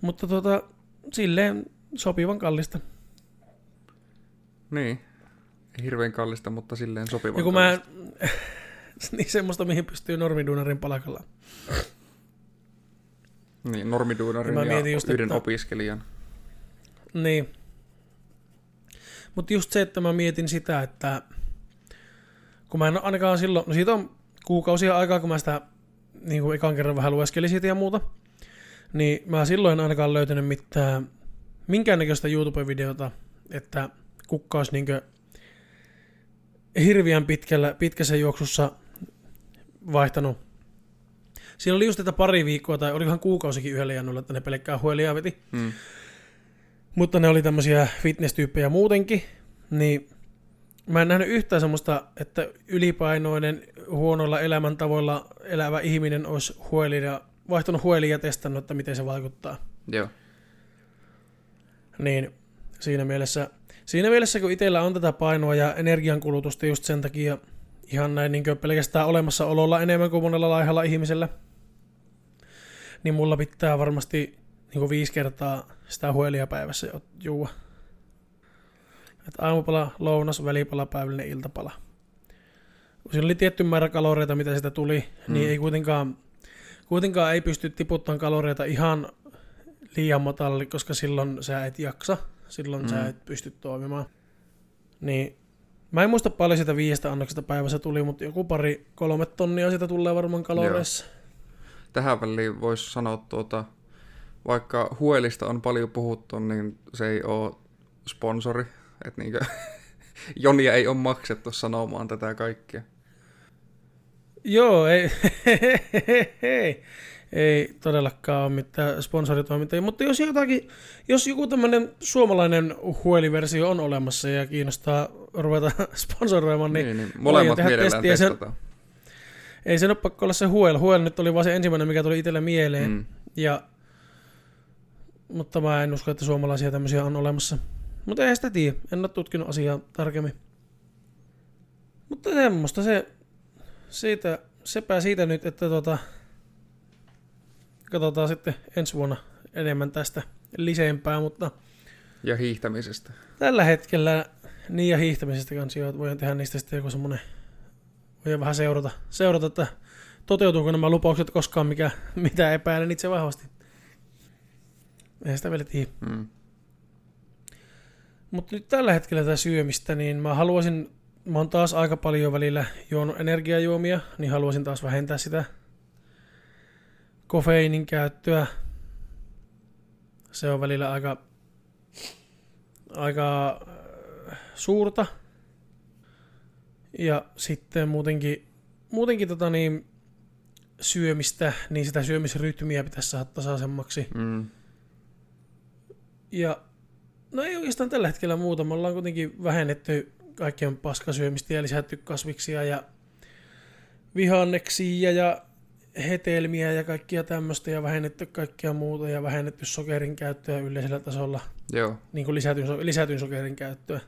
Mutta tota, silleen sopivan kallista. Niin. Hirveän kallista, mutta silleen sopivan Ja kun mä, kallista. niin semmoista, mihin pystyy normiduunarin palkalla. Niin, normiduunarin ja mietin just, yhden että- opiskelijan. Niin. Mutta just se, että mä mietin sitä, että kun mä en ainakaan silloin, no siitä on kuukausia aikaa, kun mä sitä niin kuin ekan kerran vähän lueskelin siitä ja muuta, niin mä silloin en ainakaan löytänyt mitään, minkäännäköistä YouTube-videota, että kukka olisi niin hirviän pitkällä, pitkässä juoksussa vaihtanut. Siinä oli just tätä pari viikkoa, tai olikohan kuukausikin yhdellä jannulla, että ne pelkkää huelia veti. Mm. Mutta ne oli tämmöisiä fitness-tyyppejä muutenkin, niin mä en nähnyt yhtään semmoista, että ylipainoinen, huonoilla elämäntavoilla elävä ihminen olisi hueli ja vaihtanut hueliin ja testannut, että miten se vaikuttaa. Joo. Niin siinä mielessä, siinä mielessä kun itsellä on tätä painoa ja energiankulutusta just sen takia ihan näin niin pelkästään olemassaololla enemmän kuin monella laihalla ihmisellä, niin mulla pitää varmasti niin kuin viisi kertaa sitä huelia päivässä jo juua. Et aamupala, lounas, välipala, päivällinen iltapala. Kun Siinä oli tietty määrä kaloreita, mitä sitä tuli, mm. niin ei kuitenkaan, kuitenkaan ei pysty tiputtamaan kaloreita ihan liian matalalle, koska silloin sä et jaksa, silloin mm. sä Mm. et pysty toimimaan. Niin mä en muista paljon sitä viiestä annoksesta päivässä tuli, mutta joku pari, kolme tonnia sitä tulee varmaan kaloreissa. Tähän väliin voisi sanoa tuota, vaikka Huelista on paljon puhuttu, niin se ei ole sponsori. Että niinkö, Jonia ei ole maksettu sanomaan tätä kaikkea. Joo, ei, ei, todellakaan ole mitään sponsoritoimintaa, mutta jos jotakin, jos joku tämmöinen suomalainen hueliversio on olemassa ja kiinnostaa ruveta sponsoroimaan, niin, Niin, niin molemmat tehdä testiä. Se- testataan. ei sen ole pakko olla se huel. Huel nyt oli vaan se ensimmäinen, mikä tuli itselle mieleen. Mm. Ja, mutta mä en usko, että suomalaisia tämmöisiä on olemassa. Mutta ei sitä tiedä. En ole tutkinut asiaa tarkemmin. Mutta semmoista se, siitä, sepä siitä nyt, että tota, katsotaan sitten ensi vuonna enemmän tästä lisempää, mutta Ja hiihtämisestä. tällä hetkellä niin ja hiihtämisestä kanssa joo, että voidaan tehdä niistä sitten joku semmonen, voidaan vähän seurata, seurata, että toteutuuko nämä lupaukset koskaan, mikä, mitä epäilen itse vahvasti. Ei sitä vielä tiedä. Mm. Mutta nyt tällä hetkellä tätä syömistä, niin mä haluaisin, mä oon taas aika paljon välillä juonut energiajuomia, niin haluaisin taas vähentää sitä kofeiinin käyttöä. Se on välillä aika, aika äh, suurta. Ja sitten muutenkin, muutenkin tota niin, syömistä, niin sitä syömisrytmiä pitäisi saada tasaisemmaksi. Mm. Ja no ei oikeastaan tällä hetkellä muuta. Me ollaan kuitenkin vähennetty kaikkien paskasyömistä ja lisätty kasviksia ja vihanneksia ja hetelmiä ja kaikkia tämmöistä ja vähennetty kaikkia muuta ja vähennetty sokerin käyttöä yleisellä tasolla, Joo. niin kuin lisätyn, lisätyn sokerin käyttöä.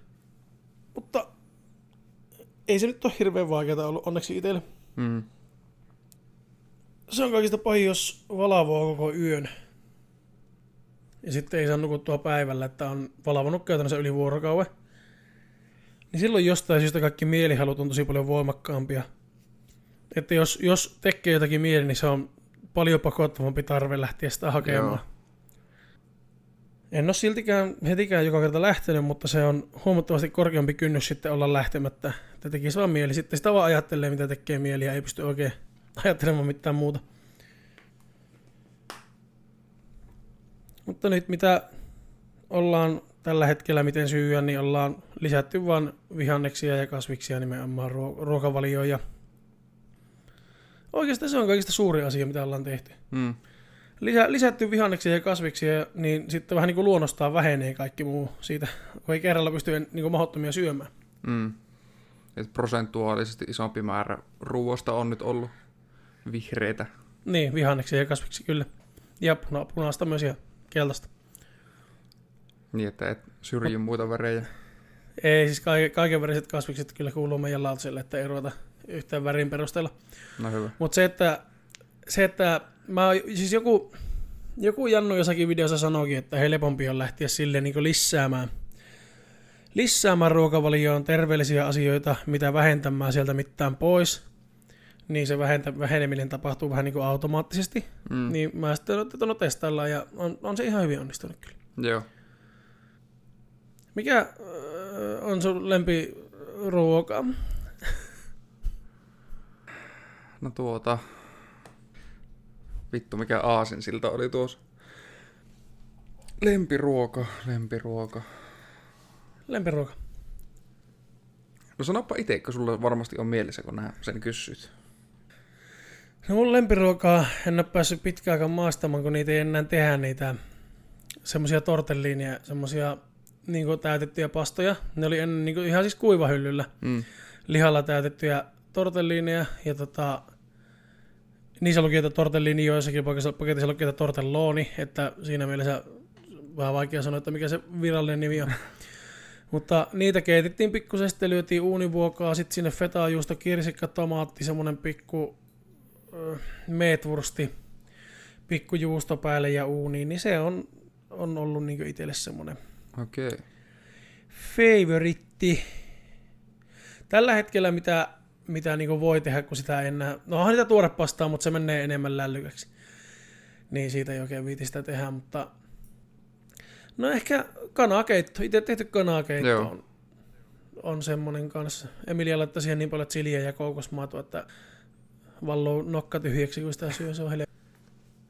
Mutta ei se nyt ole hirveän vaikeaa ollut onneksi itselle. Mm. Se on kaikista pahin, jos valavoo koko yön. Ja sitten ei saa nukuttua päivällä, että on valavonut käytännössä yli vuorokauden. Niin silloin jostain syystä kaikki mielihalut on tosi paljon voimakkaampia. Että jos, jos tekee jotakin mieli, niin se on paljon pakottavampi tarve lähteä sitä hakemaan. Joo. En ole siltikään hetikään joka kerta lähtenyt, mutta se on huomattavasti korkeampi kynnys sitten olla lähtemättä. Että tekisi vaan mieli. Sitten sitä vaan ajattelee, mitä tekee mieli ja ei pysty oikein ajattelemaan mitään muuta. Mutta nyt mitä ollaan tällä hetkellä, miten syyä, niin ollaan lisätty vaan vihanneksia ja kasviksia nimenomaan ruo- ruokavalioon. Ja oikeastaan se on kaikista suuri asia, mitä ollaan tehty. Mm. Lisä, lisätty vihanneksia ja kasviksia, niin sitten vähän niin kuin luonnostaan vähenee kaikki muu siitä, kun ei kerralla pysty niin kuin mahdottomia syömään. Mm. Et prosentuaalisesti isompi määrä ruoasta on nyt ollut vihreitä. Niin, vihanneksia ja kasviksia kyllä. Ja puna, punaista myös ja keltaista. Niin, että et syrji muita värejä. Ei, siis kaiken, kaikenväriset kasvikset kyllä kuuluu meidän lautaselle, että ei ruveta yhtään värin perusteella. No hyvä. Mutta se, että, se, että mä, siis joku, joku Jannu jossakin videossa sanoikin, että helpompi on lähteä silleen niin lisäämään, lisäämään ruokavalioon terveellisiä asioita, mitä vähentämään sieltä mitään pois, niin se vähentä, väheneminen tapahtuu vähän niin kuin automaattisesti. Mm. Niin mä sitten että no testaillaan ja on, on se ihan hyvin onnistunut kyllä. Joo. Mikä on sun lempiruoka? No tuota... Vittu, mikä aasinsilta oli tuossa. Lempiruoka, lempiruoka. Lempiruoka. No sanoppa itse, kun sulla varmasti on mielessä, kun nää sen kysyt. No mun lempiruokaa en ole päässyt pitkään aikaan maastamaan, kun niitä ei enää tehdä niitä semmoisia tortelliinia, semmoisia niin täytettyjä pastoja. Ne oli ennen niin ihan siis kuivahyllyllä Mm. lihalla täytettyjä tortelliineja ja tota, niissä luki, että tortellini joissakin paketissa, luki, että tortelloni, että siinä mielessä vähän vaikea sanoa, että mikä se virallinen nimi on. Mutta niitä keitettiin pikkusesti, lyötiin uunivuokaa, sitten sinne fetajuusto, kirsikka, tomaatti, semmonen pikku ö, meetwursti, pikku juusto päälle ja uuniin, niin se on, on ollut niin itselle semmoinen Okei. Okay. favoritti. Tällä hetkellä mitä, mitä niin voi tehdä, kun sitä enää... No onhan niitä tuorepastaa, mutta se menee enemmän lällykäksi. Niin siitä ei oikein viiti sitä tehdä, mutta... No ehkä kanakeitto. Itse tehty kanakeitto Joo. on, on semmonen kanssa. Emilia laittaa siihen niin paljon chiliä ja koukosmaatoa, että valluu nokka tyhjäksi, kun sitä syö. Se on.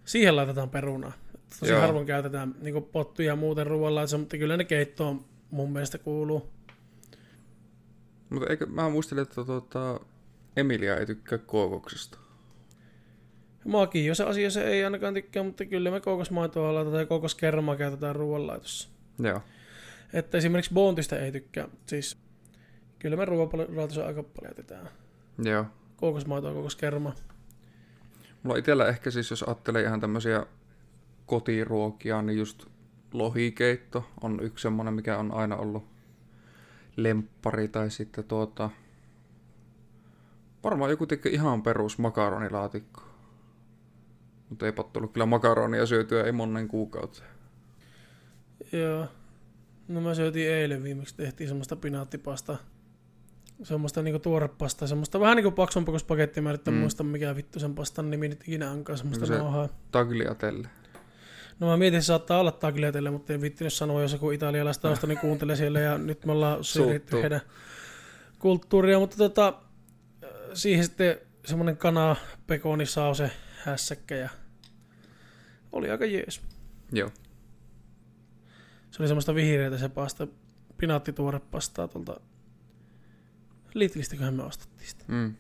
Siihen laitetaan perunaa. Tosi Joo. harvoin käytetään niin pottuja muuten ruoalla, mutta kyllä ne keittoon mun mielestä kuuluu. Mutta eikö, mä muistelin, että tuota, Emilia ei tykkää kookoksesta. Maakin, jos asiassa ei ainakaan tykkää, mutta kyllä me kookosmaitoa laitetaan ja kookoskermaa käytetään ruoanlaitossa. Joo. Että esimerkiksi Boontista ei tykkää. Siis kyllä me ruoanlaitossa aika paljon jätetään. Joo. Kookosmaitoa, kookoskermaa. Mulla itsellä ehkä siis, jos ajattelee ihan tämmöisiä kotiruokia, niin just lohikeitto on yksi semmonen, mikä on aina ollut lemppari, tai sitten tuota... Varmaan joku tekee ihan perus makaronilaatikko. Mutta ei tullut kyllä makaronia syötyä ei monen kuukauteen. Joo. No mä syötiin eilen viimeksi, tehtiin semmoista pinaattipastaa. Semmoista niinku tuorepastaa, semmoista vähän niinku paksumpi kuin spagetti, mä en Mm. muista mikä vittu sen pastan nimi nyt ikinä onkaan, semmoista Se- nauhaa. Tagliatelle. No mä mietin, että se saattaa olla tagliatelle, mutta en viittinyt sanoa, jos joku italialaista tausta, niin kuuntelee siellä ja nyt me ollaan syrjitty heidän kulttuuria, mutta tota, siihen sitten semmoinen kana, pekoni, sause, hässäkkä ja oli aika jees. Joo. Se oli semmoista vihreätä se pasta, pinaattituorepastaa tuolta Lidlistäköhän me ostettiin sitä. Mm.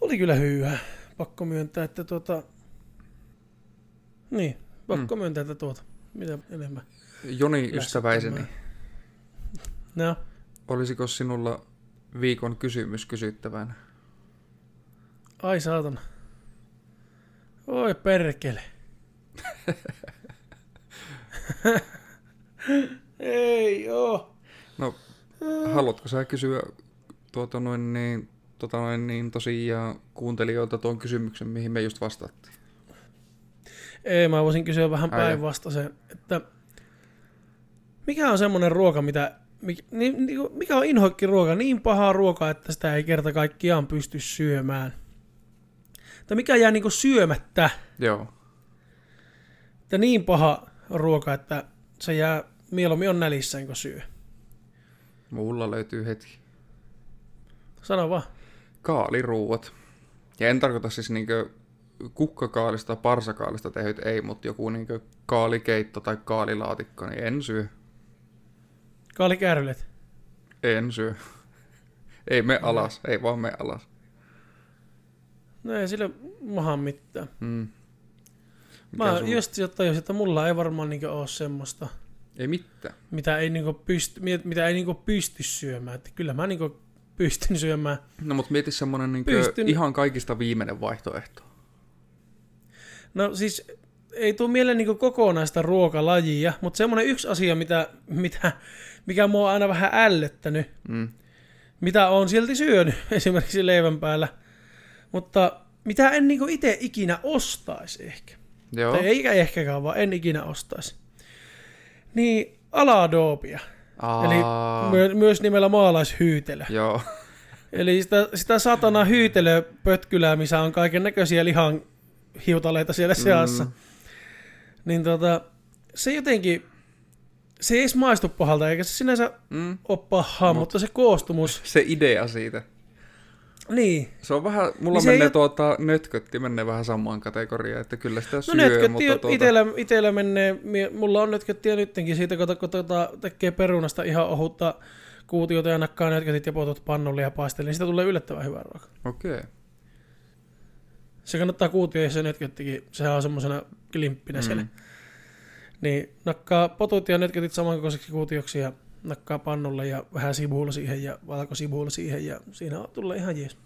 Oli kyllä hyvä. Pakko myöntää, että tuota... Niin, pakko mm. myöntää, että tuota. Mitä enemmän. Joni ystäväiseni, No, olisiko sinulla viikon kysymys kysyttävänä? Ai saatana. Oi perkele. Ei oo. No, haluatko sä kysyä tuota noin niin, tuota noin niin tosiaan kuuntelijoilta tuon kysymyksen, mihin me just vastattiin? Ei, mä voisin kysyä vähän Ai päinvastaisen, että mikä on semmoinen ruoka, mitä, mikä, on inhoikki ruoka, niin pahaa ruokaa, että sitä ei kerta kaikkiaan pysty syömään. Tai mikä jää niinku syömättä, Joo. että niin paha ruoka, että se jää mieluummin on nälissään, kun syö. Mulla löytyy heti. Sano vaan. Kaaliruuat. Ja en tarkoita siis niinkö kukkakaalista tai parsakaalista tehdyt, ei, mutta joku niinkö kaalikeitto tai kaalilaatikko, niin en syö. Kaalikärrylet. En syö. Ei me alas, ei vaan me alas. No ei sille maha mitään. Mm. Mikä Mä sun- just tajusin, että mulla ei varmaan niinku ole semmoista, Ei mitään. mitä ei, niinku pysty, mi- mitä ei niinku pysty syömään. Että kyllä mä niinku pystyn syömään. No mutta mieti semmonen niinkö Pystyn- ihan kaikista viimeinen vaihtoehto. No siis ei tule mieleen niinku kokonaista ruokalajia, mutta semmoinen yksi asia, mitä, mitä, mikä mua on aina vähän ällöttänyt, Mm. mitä on silti syönyt esimerkiksi leivän päällä, mutta mitä en niinku itse ikinä ostaisi ehkä. Joo. Tai eikä ehkäkään, vaan en ikinä ostaisi. Niin aladoopia, Aa, eli myö, myös nimellä maalaishyytelö. Joo. Eli sitä, sitä satana hyytelöpötkylää, missä on kaiken näköisiä lihan hiutaleita siellä seassa. Mm. Niin tota, se jotenkin, se ei edes maistu pahalta, eikä se sinänsä Mm. ole pahaa, Mut- mutta se koostumus, Se idea siitä. niin. Se on vähän, mulla Niin menee ei tuota, nötkötti menee vähän samaan kategoriaan, että kyllä sitä No syö, mutta tuota, itellä, itellä menee, mulla on nötköttiä nyttenkin siitä, kun, kun tota, tekee perunasta ihan ohutta kuutiota ja nakkaa nötkötit ja potut pannulle ja paistelee, niin siitä tulee yllättävän hyvä ruoka. Okei. Okay. Se kannattaa kuutio ja se nötköttikin, sehän on semmoisena klimppinä mm. siellä. Niin nakkaa potut ja nötkötit samankokoiseksi kuutioksi ja nakkaa pannulle ja vähän sibuulla siihen ja valkosibuulla siihen ja siinä tulee ihan jees.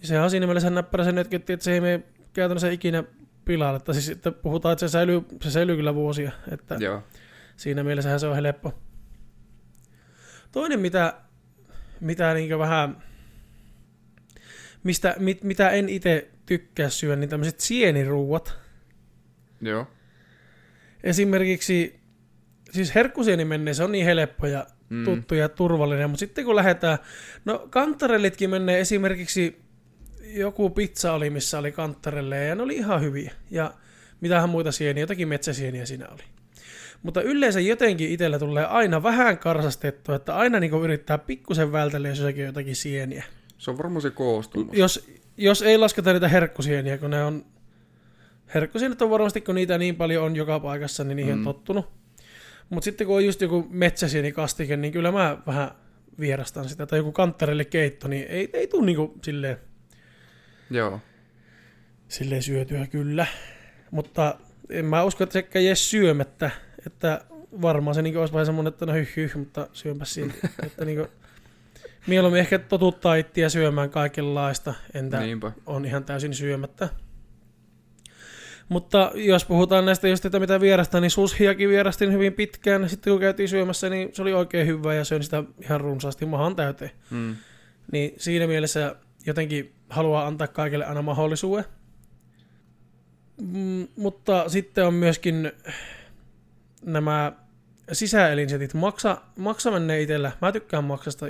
Ja sehän on siinä mielessä näppärä se nötkötti, että se ei mene käytännössä ikinä pilalle. Tai siis että puhutaan, että se säilyy, se säilyy kyllä vuosia. Että Joo. siinä mielessähän se on helppo. Toinen, mitä, mitä niin vähän, mistä, mit, mitä en itse tykkää syödä, niin tämmöiset sieniruuat. Joo. Esimerkiksi, siis herkkusieni menee, se on niin helppo ja Mm. tuttu ja turvallinen, mutta sitten kun lähdetään, no kantarellitkin menee esimerkiksi, joku pizza oli, missä oli kantarelle ja ne oli ihan hyviä. Ja mitähän muita sieniä, jotakin metsäsieniä siinä oli. Mutta yleensä jotenkin itsellä tulee aina vähän karsastettua, että aina niin yrittää pikkusen vältellä, jos jossakin on jotakin sieniä. Se on varmaan se koostumus. Jos, jos ei lasketa niitä herkkusieniä, kun ne on... Herkkusienet on varmasti, kun niitä niin paljon on joka paikassa, niin niihin mm. On tottunut. Mutta sitten kun on just joku metsäsienikastike, niin kyllä mä vähän vierastan sitä. Tai joku kanttarelle keitto, niin ei, ei tule niinku silleen, Joo. silleen syötyä kyllä. Mutta en mä usko, että sekään jää syömättä. Että varmaan se niinku olisi vähän semmoinen, että no hyh, hyh mutta syömpä silti. että niinku, mieluummin ehkä totuttaa ittiä syömään kaikenlaista. Entä Niinpä. on ihan täysin syömättä. Mutta jos puhutaan näistä just, että mitä vierasta, niin sushiakin vierastin hyvin pitkään. Sitten kun käytiin syömässä, niin se oli oikein hyvä ja söin sitä ihan runsaasti mahan täyteen. Mm. Niin siinä mielessä jotenkin haluaa antaa kaikille aina mahdollisuuden. Mm, mutta sitten on myöskin nämä sisäelinsetit. Maksa, maksa menee itsellä. Mä tykkään maksasta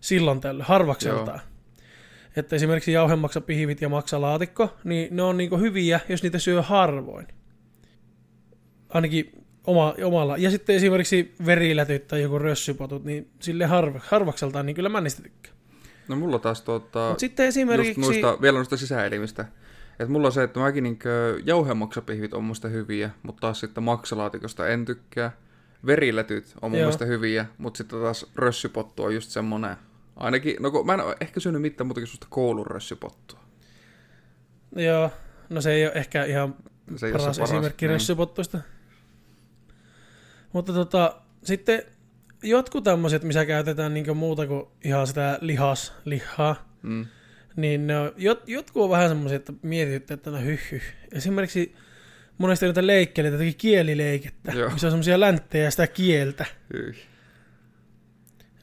silloin tällöin, harvakseltaan. Että esimerkiksi jauhemaksapihvit ja maksalaatikko, niin ne on niinku hyviä, jos niitä syö harvoin. Ainakin oma, omalla. Ja sitten esimerkiksi verilätyt tai joku rössypotut, niin sille harva, harvakseltaan, niin kyllä mä niistä tykkään. No mulla taas tota, Mutta sitten just esimerkiksi... noista, vielä noista sisäelimistä. Et mulla on se, että mäkin niinkö jauhemaksapihvit on musta hyviä, mutta taas sitten maksalaatikosta en tykkää. Veriletyt on mun Joo. mielestä hyviä, mutta sitten taas rössypottu on just semmonen. Ainakin, no kun mä en oo ehkä syönyt mitään muuta kuin susta koulun rössypottua. Joo, no se ei ole ehkä ihan Se ei paras paras, esimerkki niin. rössypottuista. Mutta tota, sitten jotkut tämmöiset, missä käytetään niinku muuta kuin ihan sitä lihas, lihaa, Mm. niin ne on, jot, jotkut on vähän semmoisia, että mietitytte, että no hyh, hyh. Esimerkiksi monesti näitä leikkeleitä, jotakin kielileikettä, Joo. missä on semmoisia länttejä ja sitä kieltä. Hyi.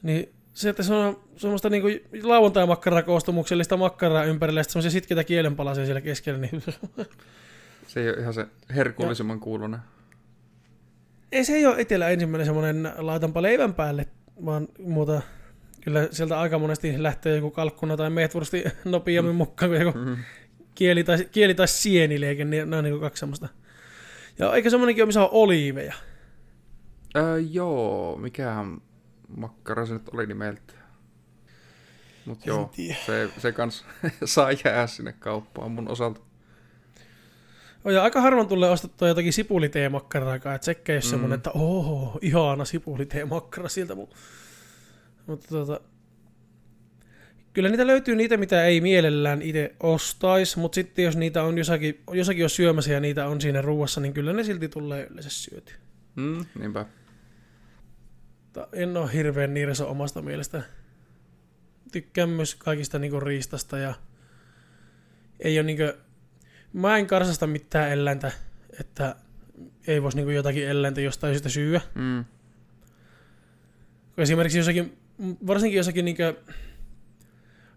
Niin se, että se on semmoista niinku lauantai-makkaraa koostumuksellista makkaraa ympärillä ja semmoisia sitkeitä kielenpalasia siellä keskellä, niin Se ei ole ihan se herkullisemman kuulonen. ei se ei ole etelä ensimmäinen semmoinen laitanpa leivän päälle, vaan muuta kyllä sieltä aika monesti lähtee joku kalkkuna tai meetwursti nopeammin Mm. mukaan kuin joku Mm. kieli tai, kieli tai sienileike, niin ne on niin kaksi semmoista. Ja eikä semmoinenkin ole, missä on oliiveja. Öö, joo, mikähän makkara se nyt oli nimeltä. Mut joo, tiedä. se, se kans saa jää sinne kauppaan mun osalta. On, ja aika harvoin tulee ostettua jotakin sipuliteemakkaraakaan, että sekä ei ole Mm. semmoinen, että oho, ihana sipuliteemakkara siltä. Mu- Mutta tota, kyllä niitä löytyy niitä, mitä ei mielellään itse ostaisi, mutta sitten jos niitä on jossakin, jossakin on syömässä ja niitä on siinä ruuassa, niin kyllä ne silti tulee yleensä syöty. Mm, niinpä. Mutta en ole hirveän niireso omasta mielestä. Tykkään myös kaikista niinku riistasta ja ei ole niinku, mä en karsasta mitään eläintä, että ei voisi niinku jotakin eläintä jostain syystä syyä. Mm. Esimerkiksi jossakin, varsinkin jossakin niinku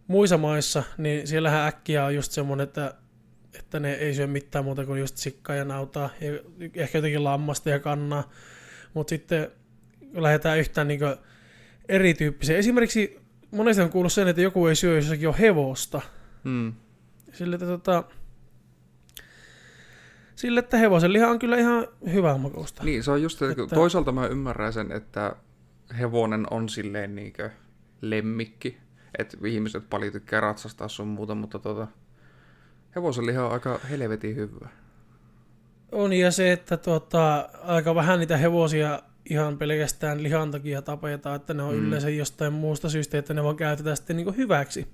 muissa maissa, niin siellähän äkkiä on just semmoinen, että, että ne ei syö mitään muuta kuin just sikkaa ja nautaa ja ehkä jotenkin lammasta ja kannaa. Mutta sitten lähdetään yhtään niinku erityyppisiä. Esimerkiksi monesti on kuullut sen, että joku ei syö, jos jossakin on hevosta. Mm. Sille, että, tota, sille, että hevosen liha on kyllä ihan hyvää makuusta. Niin, se on just, että... Että- toisaalta mä ymmärrän sen, että hevonen on silleen niinkö lemmikki. Että ihmiset paljon tykkää ratsastaa sun muuta, mutta tota, hevosen liha on aika helvetin hyvä. On ja se, että tota, aika vähän niitä hevosia ihan pelkästään lihan takia tapetaan, että ne on Mm. yleensä jostain muusta syystä, että ne vaan käytetään sitten niin hyväksi.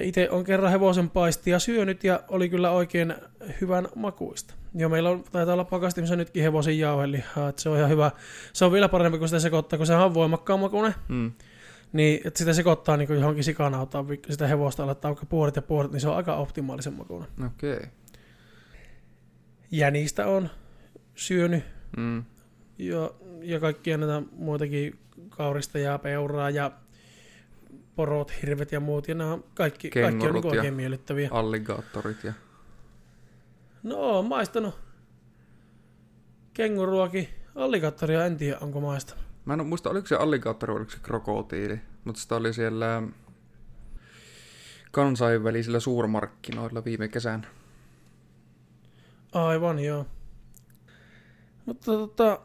Itse on kerran hevosen paistia syönyt ja oli kyllä oikein hyvän makuista. Ja meillä on, taitaa olla pakastimissa nytkin hevosen jauhelihaa, että se on ihan hyvä. Se on vielä parempi kuin sitä sekoittaa, kun sehän on voimakkaan. Mm. Niin, että sitä sekoittaa niin johonkin sikanautaan, sitä hevosta aletaan vaikka puolet ja puolet, niin se on aika optimaalisen makuinen. Okei. Okay. Jänistä on syönyt Mm. Ja, ja kaikkia näitä muitakin kaurista ja peuraa ja porot, hirvet ja muut. Ja nämä kaikki, kaikki on Kengurut niin ja- oikein miellyttäviä. Alligaattorit ja... No, oon maistanut kenguruakin. Alligaattoria en tiedä, onko maistanut. Mä en muista, oliko se alligaattori oliko se krokotiili, mutta sitä oli siellä kansainvälisillä suurmarkkinoilla viime kesän. Aivan, joo. Mutta tota,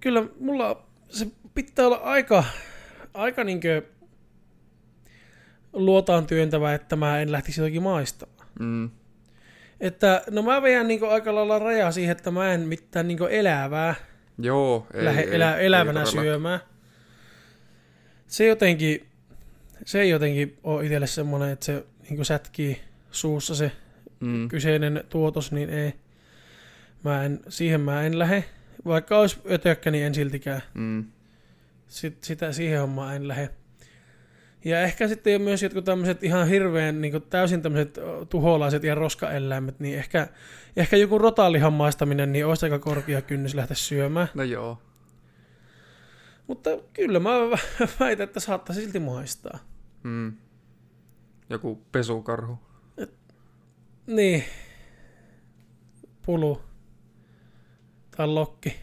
kyllä mulla se pitää olla aika, aika niinkö luotaan työntävä, että mä en lähtisi jotakin maistamaan. Mm. Että no mä veän niinku aika lailla rajaa siihen, että mä en mitään niinku elävää Joo, ei, lähde ei, elä, elävänä ei syömään. Se jotenkin, se ei jotenkin ole itselle semmoinen, että se niinku sätkii suussa se Mm. kyseinen tuotos, niin ei. Mä en, siihen mä en lähde. Vaikka olisi ötökkä, niin en siltikään. Mm. Sit, sitä, siihen hommaan en lähde. Ja ehkä sitten myös jotkut tämmöiset ihan hirveän niin täysin tämmöiset tuholaiset ja roskaeläimet, niin ehkä, ehkä joku rotalihan maistaminen, niin olisi aika korkea kynnys lähteä syömään. No joo. Mutta kyllä mä väitän, että saattaisi silti maistaa. Mm. Joku pesukarhu. Niin. Pulu. Tai lokki.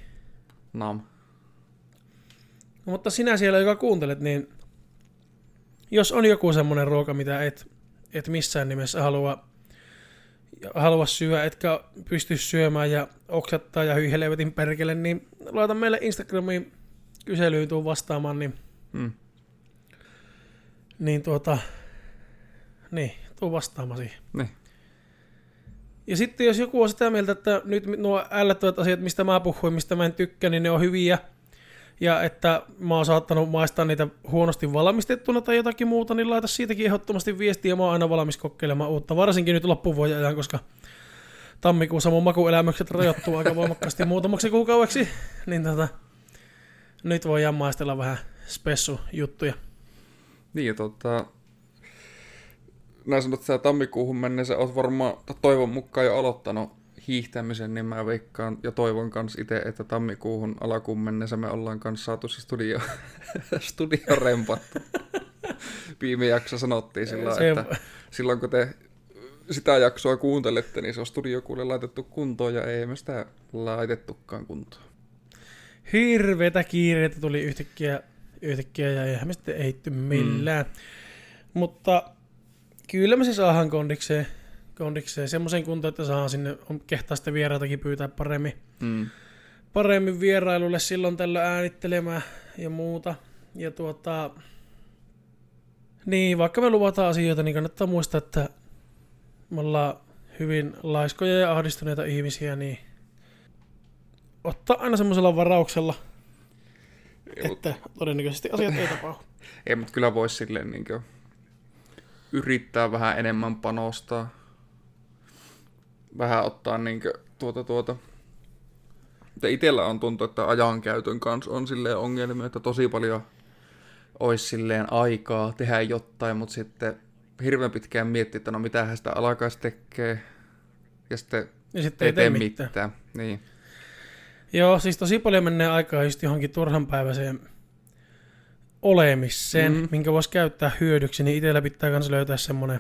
Nam. No, mutta sinä siellä, joka kuuntelet, niin jos on joku semmoinen ruoka, mitä et, et missään nimessä halua, halua syödä, etkä pysty syömään ja oksattaa ja hyi helvetin perkele, niin laita meille Instagramiin kyselyyn tuu vastaamaan, niin, Mm. niin tuota, niin, tuu vastaamaan siihen. Niin. Ja sitten jos joku on sitä mieltä, että nyt nuo ällöttävät asiat, mistä mä puhuin, mistä mä en tykkää, niin ne on hyviä, ja että mä oon saattanut maistaa niitä huonosti valmistettuna tai jotakin muuta, niin laita siitäkin ehdottomasti viestiä. Mä oon aina valmis kokeilemaan uutta, varsinkin nyt loppuvuoden ajan, koska tammikuussa mun makuelämykset rajoittuu aika voimakkaasti muutamaksi kuukaudeksi, niin tota, nyt voidaan maistella vähän spessu juttuja. Niin, ja tota, näin sanot, että sä tammikuuhun mennessä oot varmaan, toivon mukaan jo aloittanut hiihtämisen, niin mä veikkaan ja toivon kanssa itse, että tammikuuhun alakuun mennessä me ollaan kanssa saatu se studio, studio rempattu. Viime jakso sanottiin sillä, Se- että silloin kun te sitä jaksoa kuuntelette, niin se on studio kuule laitettu kuntoon ja ei me sitä laitettukaan kuntoon. Hirveetä kiireitä tuli yhtäkkiä, yhtäkkiä ja eihän me sitten millään. Mm. Mutta kyllä me se saadaan kondikseen, kondikseen semmoisen kuntoon, että saadaan sinne on kehtaa sitten vieraitakin pyytää paremmin, Mm. paremmin vierailulle silloin tällä äänittelemään ja muuta. Ja tuota, niin vaikka me luvataan asioita, niin kannattaa muistaa, että me ollaan hyvin laiskoja ja ahdistuneita ihmisiä, niin ottaa aina semmoisella varauksella, Ei, mut, että todennäköisesti asiat ei tapahdu. ei, mutta kyllä voisi silleen niin yrittää vähän enemmän panostaa. Vähän ottaa niin tuota tuota. Mutta itsellä on tuntuu, että ajankäytön kanssa on silleen ongelmia, että tosi paljon olisi silleen aikaa tehdä jotain, mutta sitten hirveän pitkään miettiä, että no mitähän sitä alkaisi tekee. Ja sitten Ja sitten ei tee mitään. mitään. Niin. Joo, siis tosi paljon menee aikaa just johonkin turhanpäiväiseen olemiseen, mm. minkä voisi käyttää hyödyksi, niin itsellä pitää myös löytää semmoinen,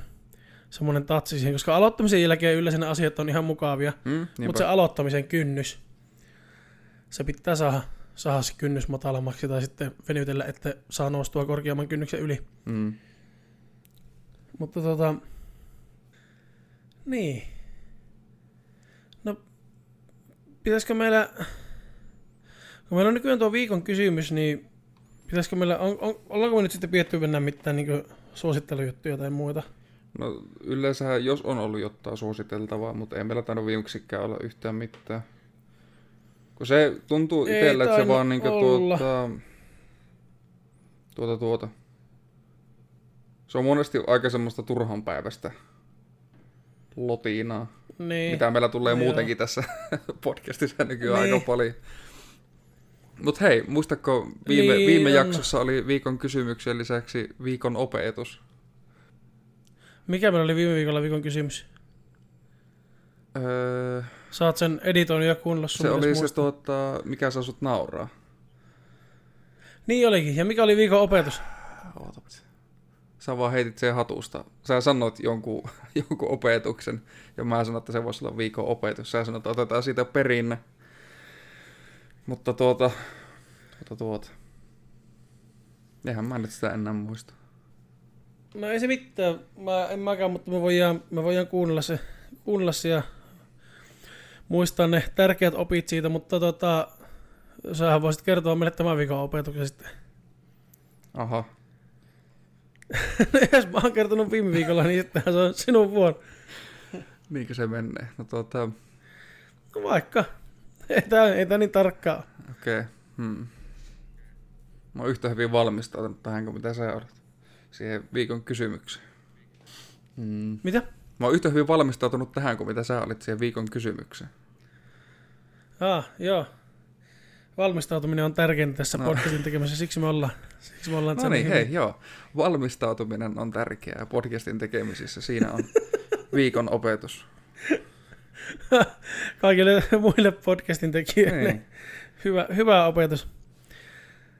semmoinen tatsi siihen, koska aloittamisen jälkeen yleensä ne asiat on ihan mukavia, Mm, mutta se aloittamisen kynnys, se pitää saada, saada se kynnys matalammaksi tai sitten venytellä, että saa noustua korkeamman kynnyksen yli. mm. Mutta tota, niin. No, pitäisikö meillä, kun meillä on nykyään tuo viikon kysymys, niin pitäisikö meillä, on, on, ollaanko me nyt sitten pietty mennä mitään niin suosittelujuttuja tai muita? No yleensä jos on ollut jotain suositeltavaa, mutta ei meillä tainnut viimeksikään olla yhtään mitään. Kun se tuntuu itsellä, että se vaan niinku olla. tuota, tuota, tuota. Se on monesti aika semmoista turhanpäiväistä lotiinaa, Niin. mitä meillä tulee Joo. muutenkin tässä podcastissa nykyään Niin. aika paljon. Mutta hei, muistatko viime, Niin viime jaksossa oli viikon kysymyksen lisäksi viikon opetus? Mikä meillä oli viime viikolla viikon kysymys? Öö, Saat sen editoinnin ja kuunnella sun se oli se, tuota, mikä saa sut nauraa. Niin olikin. Ja mikä oli viikon opetus? Ootapas. Sä vaan heitit sen hatusta. Sä sanoit jonkun, jonkun opetuksen, ja mä sanoin, että se voisi olla viikon opetus. Sä sanoit, että otetaan siitä perinne. Mutta tuota, tuota, tuota. Eihän mä nyt sitä enää muista. No ei se mitään. Mä, en mäkään, mutta me voidaan, me voidaan kuunnella, se, kuunnella se ja muistaa ne tärkeät opit siitä, mutta tota, sähän voisit kertoa meille tämän viikon opetuksen sitten. Aha. Jos mä oon kertonut viime viikolla, niin sittenhän se on sinun vuoro. Niinkö se menee? No No vaikka. Ei tää, ei tää niin tarkkaa. okei. Okay. Hmm. Mä oon yhtä hyvin valmistautunut tähän kuin mitä sä olet. Siihen viikon kysymykseen. Hmm. Mitä? Mä oon yhtä hyvin valmistautunut tähän kuin mitä sä olit siihen viikon kysymykseen. Ah, joo. Valmistautuminen on tärkeintä tässä No. podcastin tekemisessä, siksi me ollaan, siksi me ollaan No niin, hyvin- hei, joo. Valmistautuminen on tärkeää podcastin tekemisissä. Siinä on viikon opetus. kaikille muille podcastin tekijöille. Niin. Hyvä, hyvä opetus.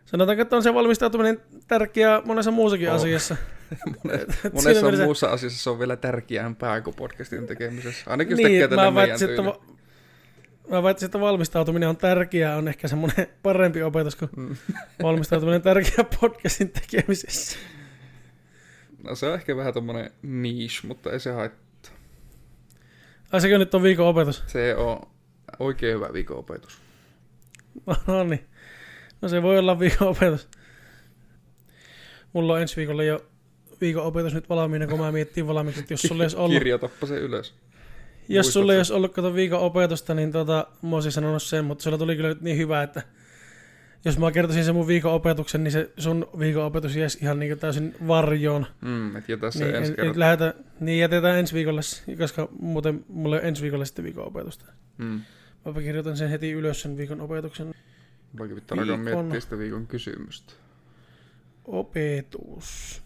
Sanotaanko, että on se valmistautuminen tärkeää monessa muussakin On. asiassa. Mones, Et siinä monessa mielessä- muussa asiassa se on vielä tärkeämpää kuin podcastin tekemisessä. Ainakin jos Niin, tekee tänne mä väittäisin, että, va- mä väittäisin, että valmistautuminen on tärkeää, on ehkä semmoinen parempi opetus kuin Mm. valmistautuminen tärkeää podcastin tekemisessä. No se on ehkä vähän tommonen niche, mutta ei se haittaa. Ai sekö nyt on viikon opetus? Se on oikein hyvä viikon opetus. No niin. No se voi olla viikon opetus. Mulla on ensi viikolla jo viikon opetus nyt valmiina, kun mä miettii valmiiksi, että jos sulla ei olisi ollut, Kirjoitappa se ylös. jos sulla ei olisi ollut kato viikon opetusta, niin tota, mä olisin sanonut sen, mutta sulla tuli kyllä nyt niin hyvä, että jos mä kertoisin sen mun viikon opetuksen, niin se sun viikon opetus jäisi ihan niin täysin varjoon. Mm, et jätä se Niin, ensi en, lähetä, niin jätetään ensi viikolle, koska muuten mulla ole ensi viikolla sitten viikon opetusta. Mm. Mä kirjoitan sen heti ylös sen viikon opetuksen. Vaikka pitää alkaa miettiä sitä viikon kysymystä. Opetus.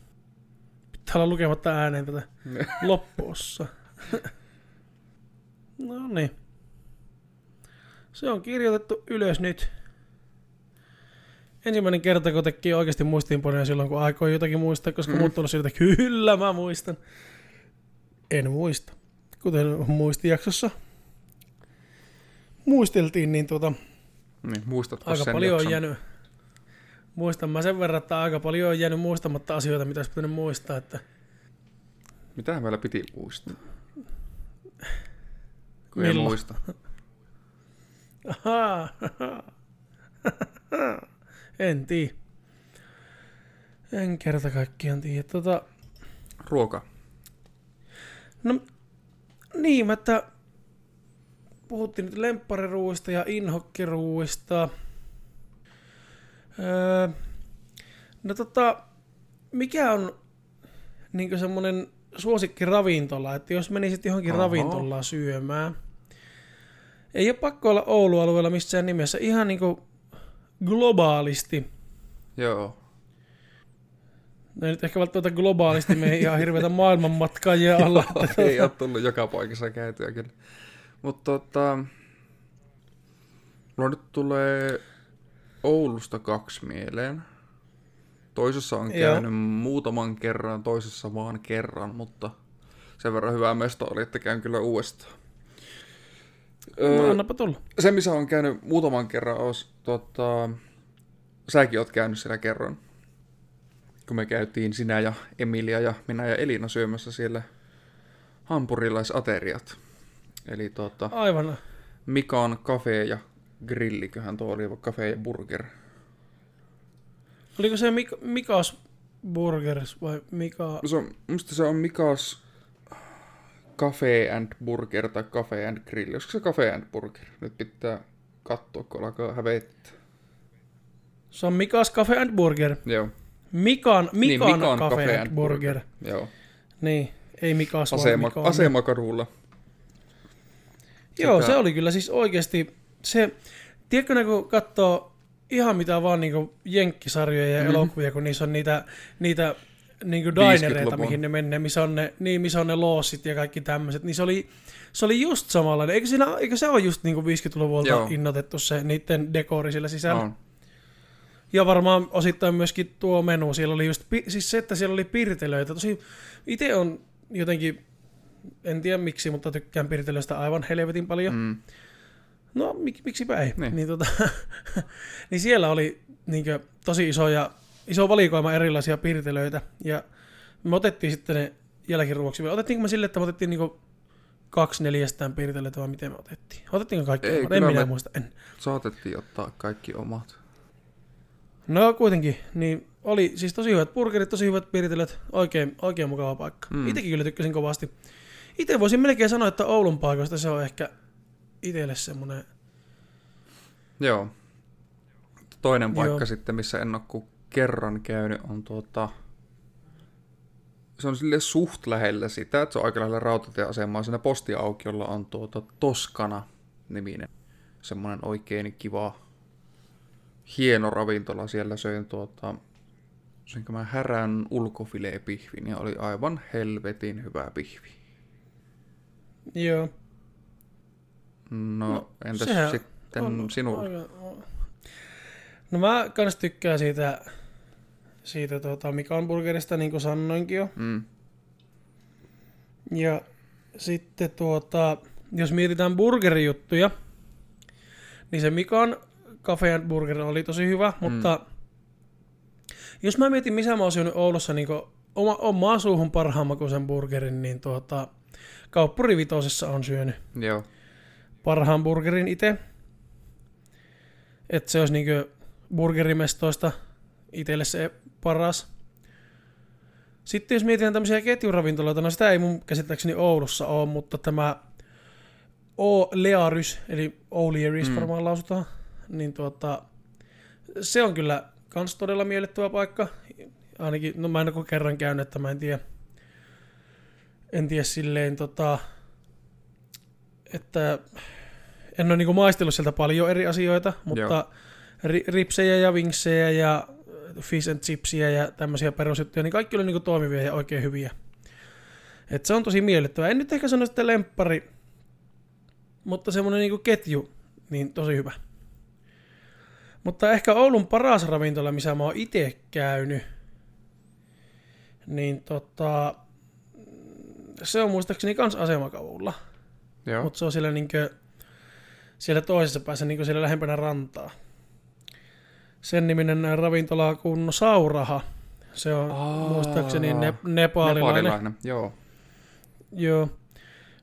täällä lukematta ääneen tätä loppuossa. no niin. Se on kirjoitettu ylös nyt. Ensimmäinen kerta, kun teki oikeasti muistiinpanoja silloin, kun aikoi jotakin muistaa, koska mm. muut siltä, kyllä mä muistan. En muista. Kuten muistijaksossa muisteltiin, niin tuota, Niin, muistatko aika sen paljon jakson? on jäänyt, muistan mä sen verran, että aika paljon on jäänyt muistamatta asioita, mitä olisi pitänyt muistaa, että Mitä meillä piti muistaa? Kun Milloin? muista. Ahaa. en tiedä. En kerta kaikkiaan tiedä. Tota, Ruoka. no niin, mä että puhuttiin nyt lemppariruuista ja inhokkiruuista. Öö, no tota, mikä on niinku semmonen suosikkiravintola, että jos menisit johonkin Oho. ravintolaan syömään, ei ole pakko olla Oulu-alueella missään nimessä, ihan niinku globaalisti. Joo. No ei nyt ehkä välttämättä globaalisti, me ei ihan hirveätä maailmanmatkaajia alla. että ei ole tullut joka paikassa käytyä kyllä. Mutta tota, mulla nyt tulee Oulusta kaksi mieleen. Toisessa on Joo. käynyt muutaman kerran, toisessa vaan kerran, mutta sen verran hyvää mesto oli, että käyn kyllä uudestaan. Öö, annapa tulla. se, missä on käynyt muutaman kerran, olisi, tota, säkin oot käynyt siellä kerran, kun me käytiin sinä ja Emilia ja minä ja Elina syömässä siellä hampurilaisateriat. Eli tota, Aivan. Mikan kafe ja grilliköhän tuo oli, kafe ja burger. Oliko se Mik- Mikas Burgers vai Mika? No Se on, musta se on Mikas Cafe and Burger tai Cafe and Grill. Olisiko se Cafe and Burger? Nyt pitää katsoa, kun alkaa hävettää. Se on Mikas Cafe and Burger. Joo, Mikan, Mikan, Niin, Mikan Cafe, and Burger. joo. Niin, ei Mikas vaan Asema, Mikan. asemakadulla. Joo, Tota- se oli kyllä siis oikeasti se, tiedätkö ne kun katsoo ihan mitä vaan niinku jenkkisarjoja ja Mhm. elokuvia, kun niissä on niitä, niitä niinku dinereita, 50-luvun. mihin ne menee, missä on ne, niin, missä on ne loosit ja kaikki tämmöiset, niin se oli, se oli just samanlainen. Eikö, siinä, eikö se ole just niinku 50-luvulta Joo. innotettu se niiden dekori sillä sisällä? On. Ja varmaan osittain myöskin tuo menu, siellä oli just, siis se, että siellä oli pirtelöitä. Tosi, itse on jotenkin, en tiedä miksi, mutta tykkään pirtelöistä aivan helvetin paljon. Mm. No mik, miksipä ei. Niin. Niin, tota, niin siellä oli niinkö, tosi iso, ja, iso valikoima erilaisia pirtelöitä. Ja me otettiin sitten ne jälkiruoksi. Me otettiinko me sille, että me otettiin niinku kaksi neljästään pirtelöitä vai miten me otettiin? Otettiinko kaikki? Ei, omat? en minä muista. En. Saatettiin ottaa kaikki omat. No kuitenkin, niin oli siis tosi hyvät burgerit, tosi hyvät pirtelöt, oikein, oikein mukava paikka. Mm. Itsekin kyllä tykkäsin kovasti. Itse voisin melkein sanoa, että Oulun paikoista se on ehkä itselle semmoinen, Joo. Toinen paikka Joo. sitten, missä en ole kerran käynyt, on tuota... Se on sille suht lähellä sitä, että se on aika lähellä rautatieasemaa. Siinä postiaukiolla on tuota Toskana-niminen. Semmoinen oikein kiva, hieno ravintola. Siellä söin tuota... Söinkö mä härän ulkofilepihvin ja oli aivan helvetin hyvä pihvi. joo. No, No, entäs sitten on sinulla? aika- No mä kans tykkään siitä, siitä tota Mikan burgerista, niin kuin sanoinkin jo. Mm. Ja sitten tuota, jos mietitään burgerijuttuja, niin se Mikan Cafe Burger oli tosi hyvä, Mm. mutta jos mä mietin, missä mä oon syönyt Oulussa niin oma, omaa suuhun parhaanmakuisen burgerin, niin tuota, Kauppuri Vitosessa on syönyt Joo. parhaan burgerin itse. Että se olisi niinku burgerimestoista itselle se paras. Sitten jos mietitään tämmöisiä ketjuravintoloita, no sitä ei mun käsittääkseni Oulussa ole, mutta tämä O Learys, eli O'Learys Mm. mm. varmaan lausutaan, niin tuota, se on kyllä kans todella miellyttävä paikka. Ainakin, no mä en ole kerran käynyt, että mä en tiedä, en tiedä silleen tota, että en ole niinku maistellut sieltä paljon eri asioita, mutta ri, ripsejä ja vinksejä ja fish and chipsiä ja tämmöisiä perusjuttuja, niin kaikki oli niinku toimivia ja oikein hyviä. Et se on tosi miellyttävää. En nyt ehkä sano sitten lemppari, mutta semmoinen niinku ketju, niin tosi hyvä. Mutta ehkä Oulun paras ravintola, missä mä oon itse käynyt, niin tota, se on muistaakseni kans asemakavulla. Mutta se on siellä, niinkö, siellä toisessa päässä niinkö siellä lähempänä rantaa. Sen niminen ravintola kuin Sauraha. Se on Aa, muistaakseni ne, nepalilainen. Nepalilainen, joo. Joo.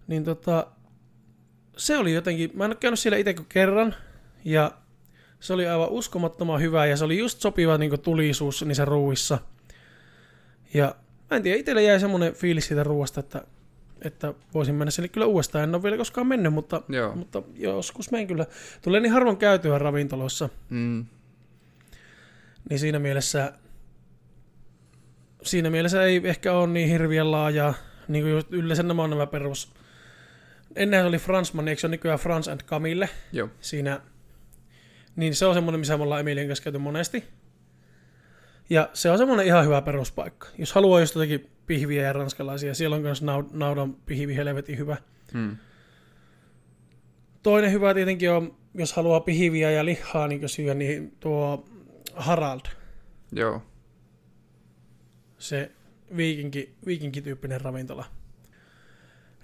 Niin tota, se oli jotenkin, mä en ole käynyt siellä itse kuin kerran, ja se oli aivan uskomattoman hyvä, ja se oli just sopiva niin tulisuus niissä ruuissa. Ja mä en tiedä, itselle jäi semmoinen fiilis siitä ruoasta, että, että voisin mennä sinne kyllä uudestaan. En ole vielä koskaan mennyt, mutta, Joo. mutta joskus menen kyllä. Tulee niin harvoin käytyä ravintoloissa, Mm. Niin siinä mielessä, siinä mielessä ei ehkä ole niin hirveän laajaa, niin kuin just yleensä nämä on nämä perus. Ennen oli Fransman, eikö se ole nykyään France and Camille Joo. siinä. Niin se on semmoinen, missä me ollaan Emilien kanssa käyty monesti. Ja se on semmoinen ihan hyvä peruspaikka. Jos haluaa just jotakin pihviä ja ranskalaisia, siellä on myös naudan pihvi helvetin hyvä. Mm. Toinen hyvä tietenkin on, jos haluaa pihviä ja lihaa niin syödä, niin tuo Harald. Joo. se viikinki, viikinkityyppinen ravintola.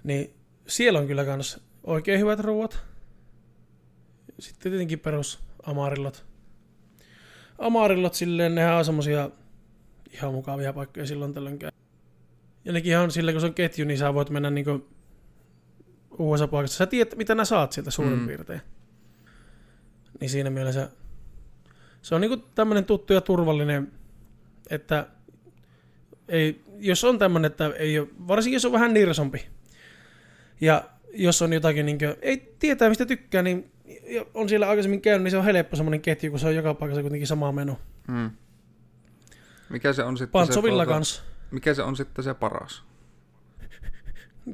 Niin siellä on kyllä kans oikein hyvät ruoat. Sitten tietenkin perus amarillot. Amarillot silleen, nehän on semmosia ihan mukavia paikkoja silloin tällöin käy. Ja nekin on silleen, kun se on ketju, niin sä voit mennä niinku uudessa paikassa. Sä tiedät, mitä nää saat sieltä suurin mm. piirtein. Niin siinä mielessä se on niinku tämmönen tuttu ja turvallinen, että ei, jos on tämmöinen, että ei ole, varsinkin jos on vähän nirsompi, ja jos on jotakin, niin kuin, ei tietää mistä tykkää, niin on siellä aikaisemmin käynyt, niin se on helppo semmoinen ketju, kun se on joka paikassa kuitenkin sama menu. Mm. Mikä se on sitten Pantsovilla se, tuota, kanssa. mikä se on sitten se paras?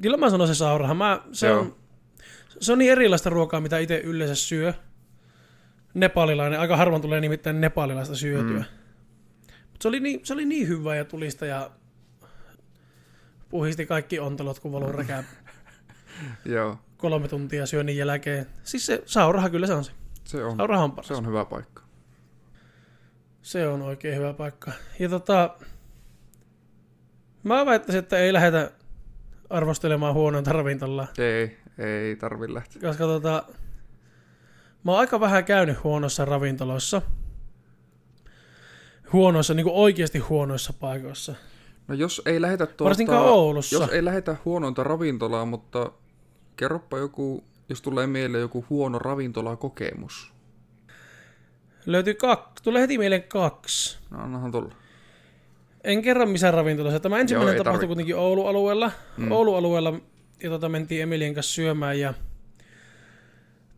Kyllä mä sanon se sauraha. Mä, se, Joo. on, se on niin erilaista ruokaa, mitä itse yleensä syö. Nepalilainen, aika harvoin tulee nimittäin nepalilaista syötyä. Mm. Mut se, oli niin, se oli niin hyvä ja tulista ja puhisti kaikki ontelot, kun valuu räkää Joo. kolme tuntia syönnin jälkeen. Siis se sauraha kyllä se on se. Se on, Sauraha on paras. se on hyvä paikka. Se on oikein hyvä paikka. Ja tota, mä väittäisin, että ei lähdetä arvostelemaan huonointa ravintolaa. Ei, ei tarvi lähteä. Koska tota, mä oon aika vähän käynyt huonoissa ravintoloissa. Huonoissa, niin kuin oikeasti huonoissa paikoissa. No jos ei lähetä tuota, Varsinkaan Oulussa. Jos ei lähetä huonointa ravintolaa, mutta kerropa joku, jos tulee mieleen joku huono ravintolakokemus. Löytyy kaksi, tulee heti mieleen kaksi. No annahan tulla. En kerro missä ravintolassa. Tämä ensimmäinen ei tapahtui tarvi. kuitenkin Oulu-alueella. Mm. Mm. Oulu-alueella ja tota, mentiin Emilien kanssa syömään ja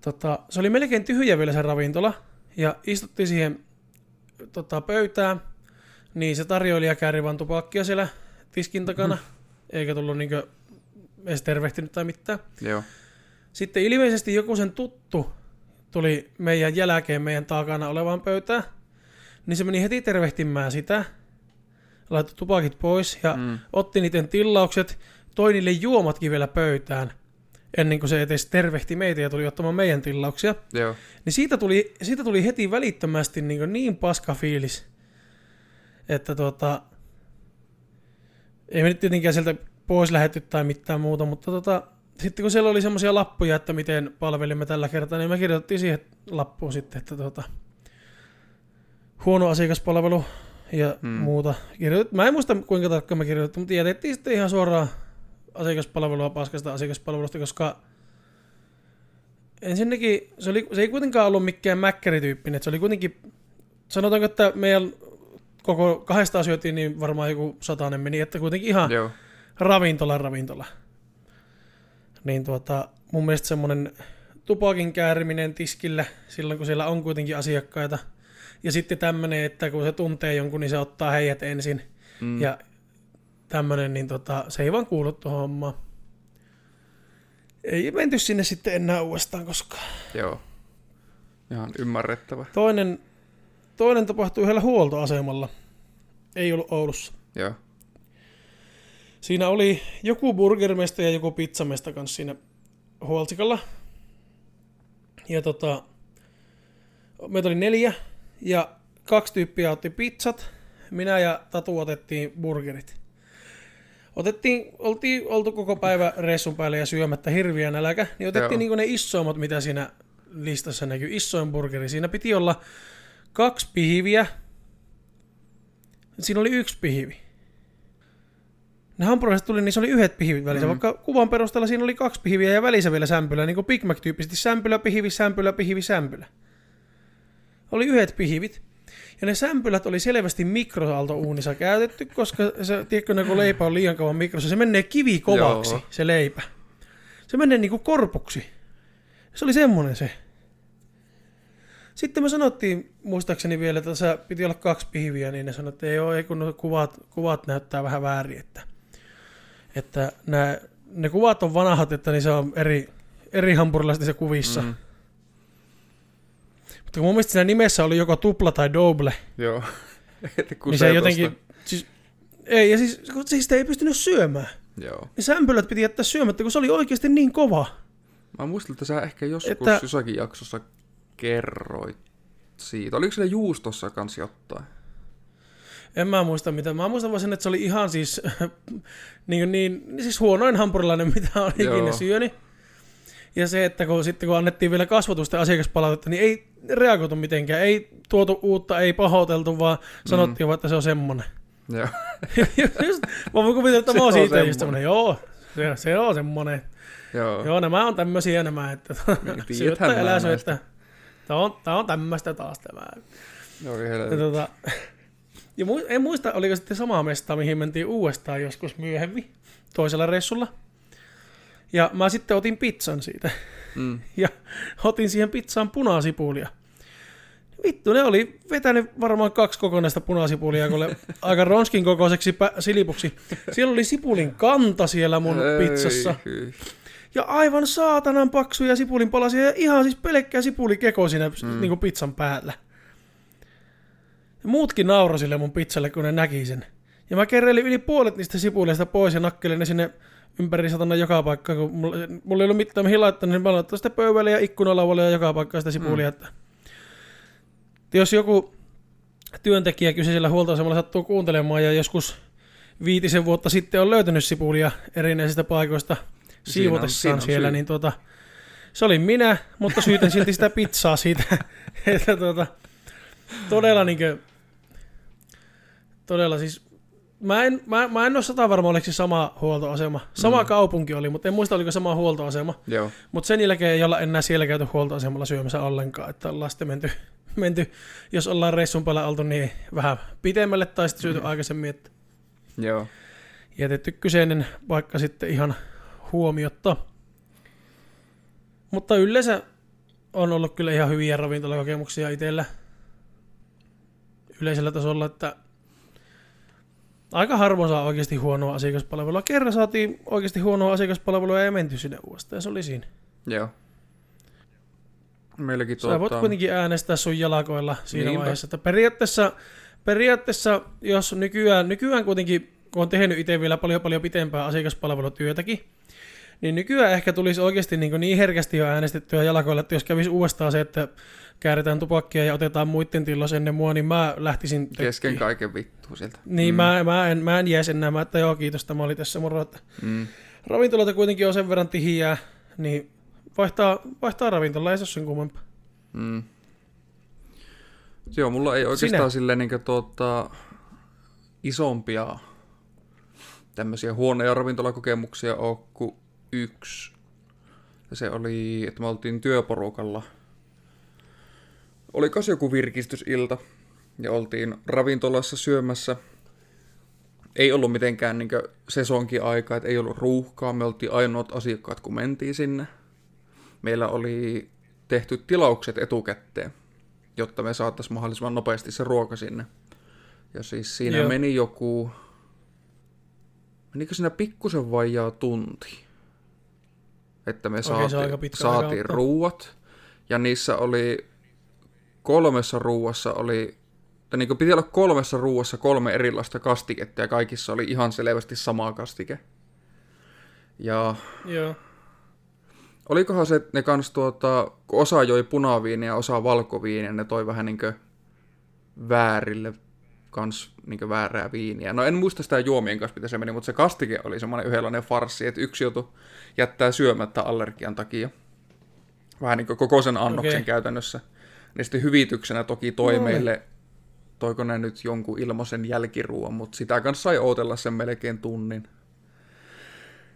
tota, se oli melkein tyhjä vielä se ravintola ja istuttiin siihen tota, pöytään, niin se tarjoilija kääri vaan tupakkia siellä tiskin takana, Mm. eikä tullut niinkö edes tervehtinyt tai mitään. Joo. Sitten ilmeisesti joku sen tuttu tuli meidän jälkeen meidän takana olevaan pöytään, niin se meni heti tervehtimään sitä, laittoi tupakit pois ja Mm. otti niiden tilaukset, toi niille juomatkin vielä pöytään, ennen kuin se edes tervehti meitä ja tuli ottamaan meidän tilauksia. Joo. Niin siitä tuli, siitä tuli heti välittömästi niin, niin paska fiilis, että tuota, ei me nyt tietenkään sieltä pois lähetty tai mitään muuta, mutta tota, sitten kun siellä oli semmoisia lappuja, että miten palvelimme tällä kertaa, niin me kirjoitettiin siihen lappuun sitten, että tuota, huono asiakaspalvelu ja Hmm. hmm. muuta. Kirjoitet, mä en muista kuinka tarkkaan me kirjoitettiin, mutta jätettiin sitten ihan suoraan asiakaspalvelua paskasta asiakaspalvelusta, koska ensinnäkin se, oli, se ei kuitenkaan ollut mikään mäkkärityyppinen, se oli kuitenkin, sanotaanko, että meidän koko kahdesta syötiin, niin varmaan joku satainen meni, että kuitenkin ihan Joo. ravintola ravintola. Niin tuota, mun mielestä semmoinen tupakin kääriminen tiskille silloin, kun siellä on kuitenkin asiakkaita. Ja sitten tämmöinen, että kun se tuntee jonkun, niin se ottaa heidät ensin. Mm. Ja tämmöinen, niin tota, se ei vaan kuulu tuohon hommaan. Ei menty sinne sitten enää uudestaan koskaan. Joo. Ihan ymmärrettävä. Toinen, toinen tapahtui yhdellä huoltoasemalla. Ei ollut Oulussa. Joo. Siinä oli joku burgerimesta ja joku pizzamesta kanssa siinä huoltsikalla. Ja tota, meitä oli neljä ja kaksi tyyppiä otti pizzat. Minä ja Tatu otettiin burgerit. Otettiin, oltiin oltu koko päivä reissun päälle ja syömättä hirviä nälkä, niin otettiin niinku ne isoimmat, mitä siinä listassa näkyy. Isoin burgeri. Siinä piti olla kaksi pihviä. Siinä oli yksi pihvi. Ne hampurilaset tuli, niin se oli yhdet pihvit välissä, mm. vaikka kuvan perusteella siinä oli kaksi pihviä ja välissä vielä sämpylä, niin kuin Big Mac-tyyppisesti sämpylä, pihvi, sämpylä, pihvi, sämpylä. Oli yhdet pihvit. Ja ne sämpylät oli selvästi mikroaaltouunissa käytetty, koska se, tiedätkö, ne, kun leipä on liian kauan mikrossa, se menee kivikovaksi, Joo. se leipä. Se menee niinku korpuksi. Se oli semmonen se. Sitten me sanottiin, muistaakseni vielä, että tässä piti olla kaksi pihviä, niin ne sanoi, että ei ole, ei kun kuvat, kuvat näyttää vähän väärin, että, että nämä, ne kuvat on vanhat, että niin se on eri, eri hampurilaisissa kuvissa. Mm. Mm. Mutta kun mun mielestä siinä nimessä oli joko tupla tai double, Joo. Niin se jotenkin, siis, ei, ja siis, kun siis sitä ei pystynyt syömään. Joo. Ne sämpylät piti jättää syömättä, kun se oli oikeasti niin kova. Mä muistan, että sä ehkä joskus Että- jossakin jaksossa kerroit siitä. Oliko se juustossa kanssa jotain? En mä muista mitä. Mä muistan vaan sen, että se oli ihan siis, niin, niin, siis huonoin hampurilainen, mitä on ikinä syönyt. Ja se, että kun, sitten kun annettiin vielä kasvatusta ja asiakaspalautetta, niin ei reagoitu mitenkään. Ei tuotu uutta, ei pahoiteltu, vaan sanottiin vaan, että se on semmonen. Joo. just, mä voin kuvitella, että Se mä oon on siitä just semmonen, joo, se, se on semmonen. Joo. Joo, nämä on tämmösiä nämä, että syöttä elää syöttä. Tää on, tää on tämmöistä taas tämä. Joo, Ja, tota, ja mu- en muista, oliko sitten sama mesta, mihin mentiin uudestaan joskus myöhemmin, toisella reissulla. Ja mä sitten otin pizzan siitä. Mm. Ja otin siihen pizzaan punasipulia. Vittu, ne oli vetänyt varmaan kaksi kokonaista punasipulia, kun aika ronskin kokoiseksi pä- silipuksi. Siellä oli sipulin kanta siellä mun Ei, pizzassa. hyi. Ja aivan saatanan paksuja sipulin palasia ja ihan siis pelkkää sipulikeko siinä mm. niin pizzan päällä. Ja muutkin nauroi sille mun pizzalle, kun ne näki sen. Ja mä kerreilin yli puolet niistä sipuleista pois ja nakkelin ne sinne ympäri satana joka paikkaan, kun mulla, mulla ei ollut mitään mihin laittaa, niin mä laittaa sitä pöydälle ja ikkunalaualle ja joka paikkaan sitä sipulia. Mm. Että, että jos joku työntekijä kyseisellä huoltoasemalla sattuu kuuntelemaan ja joskus viitisen vuotta sitten on löytänyt sipulia erinäisistä paikoista siivotessaan siinä on siellä, syy. niin tuota, se oli minä, mutta syytän silti sitä pizzaa siitä, että tuota, todella niinkö, todella siis, mä en, mä, mä en ole sata varma, oliko se sama huoltoasema. Sama mm. kaupunki oli, mutta en muista, oliko sama huoltoasema. Joo. Mutta sen jälkeen ei olla enää siellä käyty huoltoasemalla syömässä ollenkaan, että ollaan sitten menty, menty, jos ollaan reissun päällä oltu, niin vähän pitemmälle tai sitten syöty mm. aikaisemmin, että Joo. jätetty kyseinen paikka sitten ihan huomiotta. Mutta yleensä on ollut kyllä ihan hyviä ravintolakokemuksia itsellä yleisellä tasolla, että aika harvoin saa oikeasti huonoa asiakaspalvelua. Kerran saatiin oikeasti huonoa asiakaspalvelua ja menty sinne uudestaan ja se oli siinä. Joo. Meilläkin Sä voit tuota... kuitenkin äänestää sun jalakoilla siinä Niinpä. vaiheessa. Että periaatteessa, periaatteessa, jos nykyään, nykyään kuitenkin, kun on tehnyt itse vielä paljon paljon pitempää asiakaspalvelutyötäkin, niin nykyään ehkä tulisi oikeasti niin, niin herkästi jo äänestettyä jalakoilla, että jos kävisi uudestaan se, että kääritään tupakkia ja otetaan muiden tilos ennen mua, niin mä lähtisin tökkiin. Kesken kaiken vittu sieltä. Niin mm. mä, mä, en, mä en jäisi enää, mä, että joo kiitos, tämä oli tässä moro, että Mm. ravintoloita kuitenkin on sen verran tihiää, niin vaihtaa, vaihtaa ravintola, ei se ole sen kummempaa. Mm. Joo, mulla ei oikeastaan Sinä. silleen niin tuota, isompia tämmöisiä huoneja ravintolakokemuksia ole kuin yksi. Ja se oli, että me oltiin työporukalla. Oli kas joku virkistysilta ja oltiin ravintolassa syömässä. Ei ollut mitenkään niin sesonkin aikaa, että ei ollut ruuhkaa. Me oltiin ainoat asiakkaat, kun mentiin sinne. Meillä oli tehty tilaukset etukäteen, jotta me saataisiin mahdollisimman nopeasti se ruoka sinne. Ja siis siinä. Joo. meni joku... Menikö siinä pikkusen vajaa tunti? Että me se on saati, aika pitkä aika saatiin ruuat. Ja niissä oli... Kolmessa ruuassa oli tai niin piti olla kolmessa ruuassa kolme erilaista kastiketta ja kaikissa oli ihan selvästi sama kastike. Ja Joo. olikohan se, että ne kans tuota, kun osa joi punaviiniä ja osa valkoviiniä, ne toi vähän niinkö väärille kans niinkö väärää viiniä. No en muista sitä juomien kanssa, mitä se meni, mutta se kastike oli semmoinen yhdenlainen farssi, että yksi joutui jättää syömättä allergian takia. Vähän niin kuin koko sen annoksen Okei. käytännössä. Niin sitten hyvityksenä toki toi No niin. meille, toiko ne nyt jonkun ilmoisen jälkiruuan, mutta sitä kanssa sai ootella sen melkein tunnin.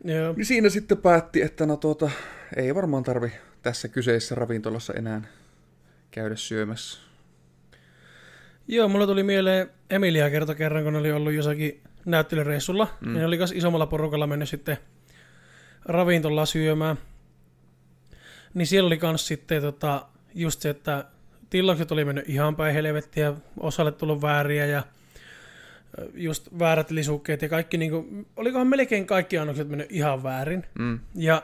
Joo. Niin siinä sitten päätti, että no tuota, ei varmaan tarvi tässä kyseisessä ravintolassa enää käydä syömässä. Joo, mulla tuli mieleen Emilia kerta kerran, kun oli ollut jossakin näyttelyreissulla. Mm. Ja ne oli myös isommalla porukalla mennyt sitten ravintolaan syömään. Niin siellä oli kans sitten tota, just se, että tilaukset oli mennyt ihan päin helvettiä, osalle tullut vääriä ja just väärät lisukkeet ja kaikki, niinku, olikohan melkein kaikki annokset mennyt ihan väärin. Mm. Ja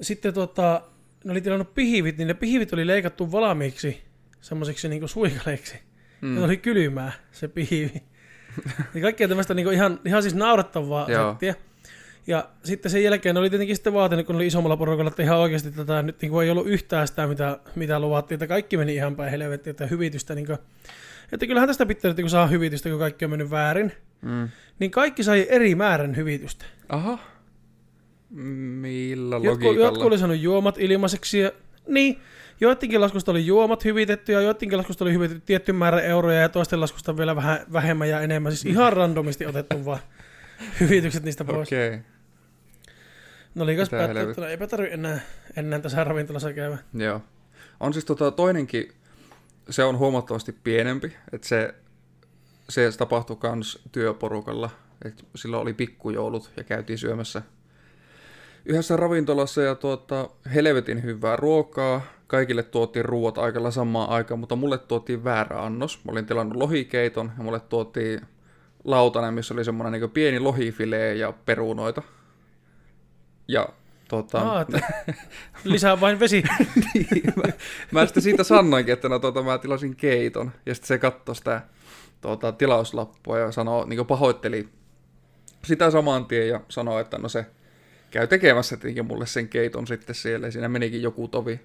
sitten tota, ne oli tilannut pihivit, niin ne pihivit oli leikattu valmiiksi semmoisiksi niinku suikaleiksi. Mm. Ne oli kylmää, se pihivi. ja kaikkea tämmöistä niinku ihan, ihan siis naurettavaa Joo. settiä. Ja sitten sen jälkeen oli tietenkin sitten vaatinut, kun oli isommalla porukalla, että ihan oikeasti tätä nyt niin ei ollut yhtään sitä, mitä, mitä luvattiin, että kaikki meni ihan päin helvettiin, että hyvitystä, niin kuin, että kyllähän tästä pitää nyt kun saa hyvitystä, kun kaikki on mennyt väärin, Mm. niin kaikki sai eri määrän hyvitystä. Aha. Millä Jotkut, logiikalla? jotkut oli saanut juomat ilmaiseksi. Ja, niin, joidenkin laskusta oli juomat hyvitetty ja joidenkin laskusta oli hyvitetty tietty määrä euroja ja toisten laskusta vielä vähän vähemmän ja enemmän. Siis ihan randomisti otettu vaan hyvitykset niistä pois. Okay. Okei, No oli kas Mitä päättynyt, helvet- että no eipä tarvi enää, enää tässä ravintolassa käydä. joo. On siis tota toinenkin, se on huomattavasti pienempi, että se, se tapahtui kans työporukalla, että silloin oli pikkujoulut ja käytiin syömässä yhdessä ravintolassa ja tuota, helvetin hyvää ruokaa. Kaikille tuotiin ruuat aikalla samaan aikaan, mutta mulle tuotiin väärä annos. Mä olin tilannut lohikeiton ja mulle tuotiin lautanen, missä oli semmoinen niin pieni lohifilee ja perunoita. Ja tuota, Aa, että lisää vain vesi. niin, mä, mä sitten siitä sanoinkin, että no tuota, mä tilasin keiton. Ja sitten se katsoi sitä tuota, tilauslappua ja sanoi, niin pahoitteli sitä saman tien ja sanoi, että no se käy tekemässä tietenkin mulle sen keiton sitten siellä. Ja siinä menikin joku tovi.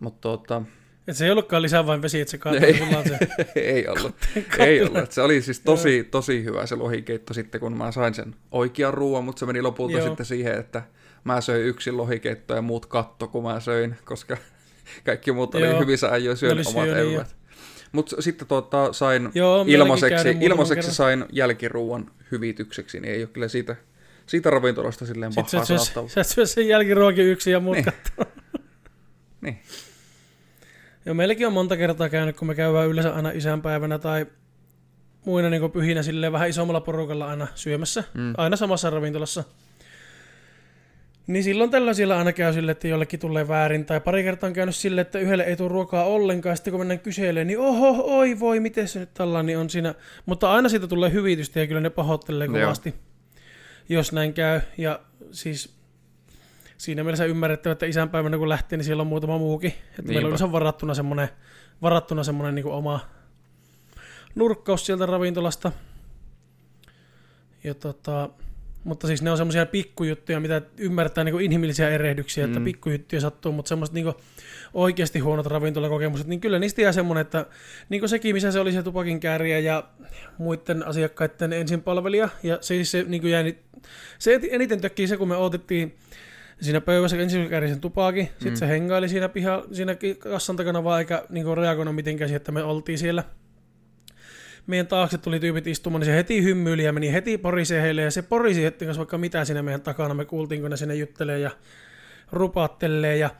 Mutta tuota, Et se ei ollutkaan lisää vain vesi, että se kaatui Ei. se. ei ollut. ei ollut. Se oli siis tosi, tosi hyvä se lohikeitto sitten, kun mä sain sen oikean ruoan, mutta se meni lopulta Joo. sitten siihen, että mä söin yksin lohikeittoa ja muut katto, kun mä söin, koska kaikki muut oli Joo. hyvissä ajoin oli omat eväät. Mutta sitten tuota, sain Joo, ilmaiseksi, ilmaiseksi kerran. sain jälkiruuan hyvitykseksi, niin ei ole kyllä siitä, siitä ravintolasta silleen Sitten pahaa sä, sanottavaa. sä syö sen jälkiruokin yksin ja muut Niin. Niin. Joo, meilläkin on monta kertaa käynyt, kun me käydään yleensä aina isänpäivänä tai muina niin pyhinä silleen vähän isommalla porukalla aina syömässä, Mm. aina samassa ravintolassa. Niin silloin tällä siellä aina käy silleen, että jollekin tulee väärin, tai pari kertaa on käynyt silleen, että yhdelle ei tule ruokaa ollenkaan, sitten kun mennään kyselemään, niin oho, oi voi, miten se nyt tällainen on siinä. Mutta aina siitä tulee hyvitystä ja kyllä ne pahoittelee Joo. Jos näin käy. Ja siis siinä mielessä ymmärrettävä, että isänpäivänä kun lähtee, niin siellä on muutama muukin. Että meillä on varattuna semmoinen, varattuna semmoinen niin oma nurkkaus sieltä ravintolasta. Ja tota, mutta siis ne on semmoisia pikkujuttuja, mitä ymmärtää niin inhimillisiä erehdyksiä, mm. että pikkujuttuja sattuu, mutta semmoiset niin oikeasti huonot ravintolakokemukset, niin kyllä niistä jää semmoinen, että niin sekin, missä se oli se tupakin kääriä ja muiden asiakkaiden ensin palvelija, ja siis se niin jäi, se eniten tökkii se, kun me odotettiin siinä pöydässä ensin kääri sen tupakin, sitten Mm. se hengaili siinä, piha, siinä kassan takana vaan, eikä niin reagoinut mitenkään siihen, että me oltiin siellä meidän taakse tuli tyypit istumaan, niin se heti hymyili ja meni heti porisee heille, ja se porisi heti kanssa vaikka mitä siinä meidän takana, me kuultiin, kun ne sinne juttelee ja rupaattelee, ja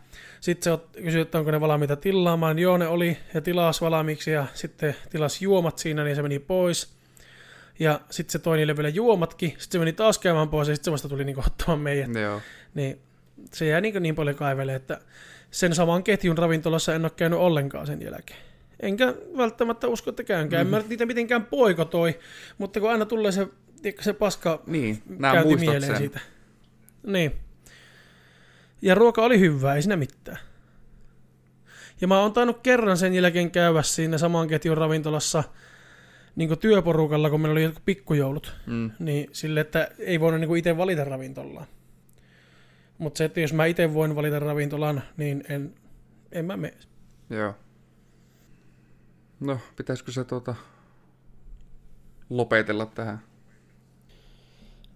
sitten se kysyi, että onko ne valmiita tilaamaan, joo ne oli, ja tilas valmiiksi, ja sitten tilas juomat siinä, niin se meni pois, ja sitten se toi niille vielä juomatkin, sitten se meni taas käymään pois, ja sitten se vasta tuli niinku ottamaan meidät, Joo. niin se jää niin, niin paljon kaivele, että sen saman ketjun ravintolassa en ole käynyt ollenkaan sen jälkeen. Enkä välttämättä usko, että käynkään. Mm. En mä niitä mitenkään poikotoi, mutta kun aina tulee se, se paska Niin, käynti mieleen sen. siitä. Niin. Ja ruoka oli hyvää, ei siinä mitään. Ja mä oon tainnut kerran sen jälkeen käydä siinä saman ketjun ravintolassa niin työporukalla, kun meillä oli jotkut pikkujoulut. Mm. Niin sille, että ei voinut niin itse valita ravintolaa. Mutta se, että jos mä itse voin valita ravintolan, niin en, en mä mene. Joo. No, pitäisikö se tuota lopetella tähän?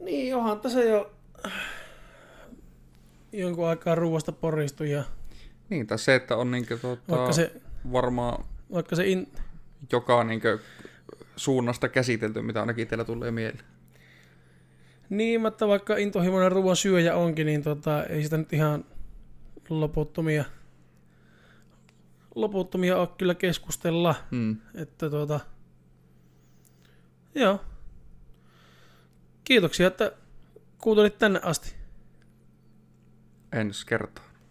Niin, onhan tässä jo jonkun aikaa ruuasta poristu ja Niin, tai se, että on niinkö tuota, vaikka se, varmaan vaikka se in, joka niinkö suunnasta käsitelty, mitä ainakin itsellä tulee mieleen. niin, että vaikka intohimoinen ruoan syöjä onkin, niin tota, ei sitä nyt ihan loputtomia, loputtomia ole kyllä keskustella. Mm. Että tuota, joo. Kiitoksia, että kuuntelit tänne asti. Ensi kertaa.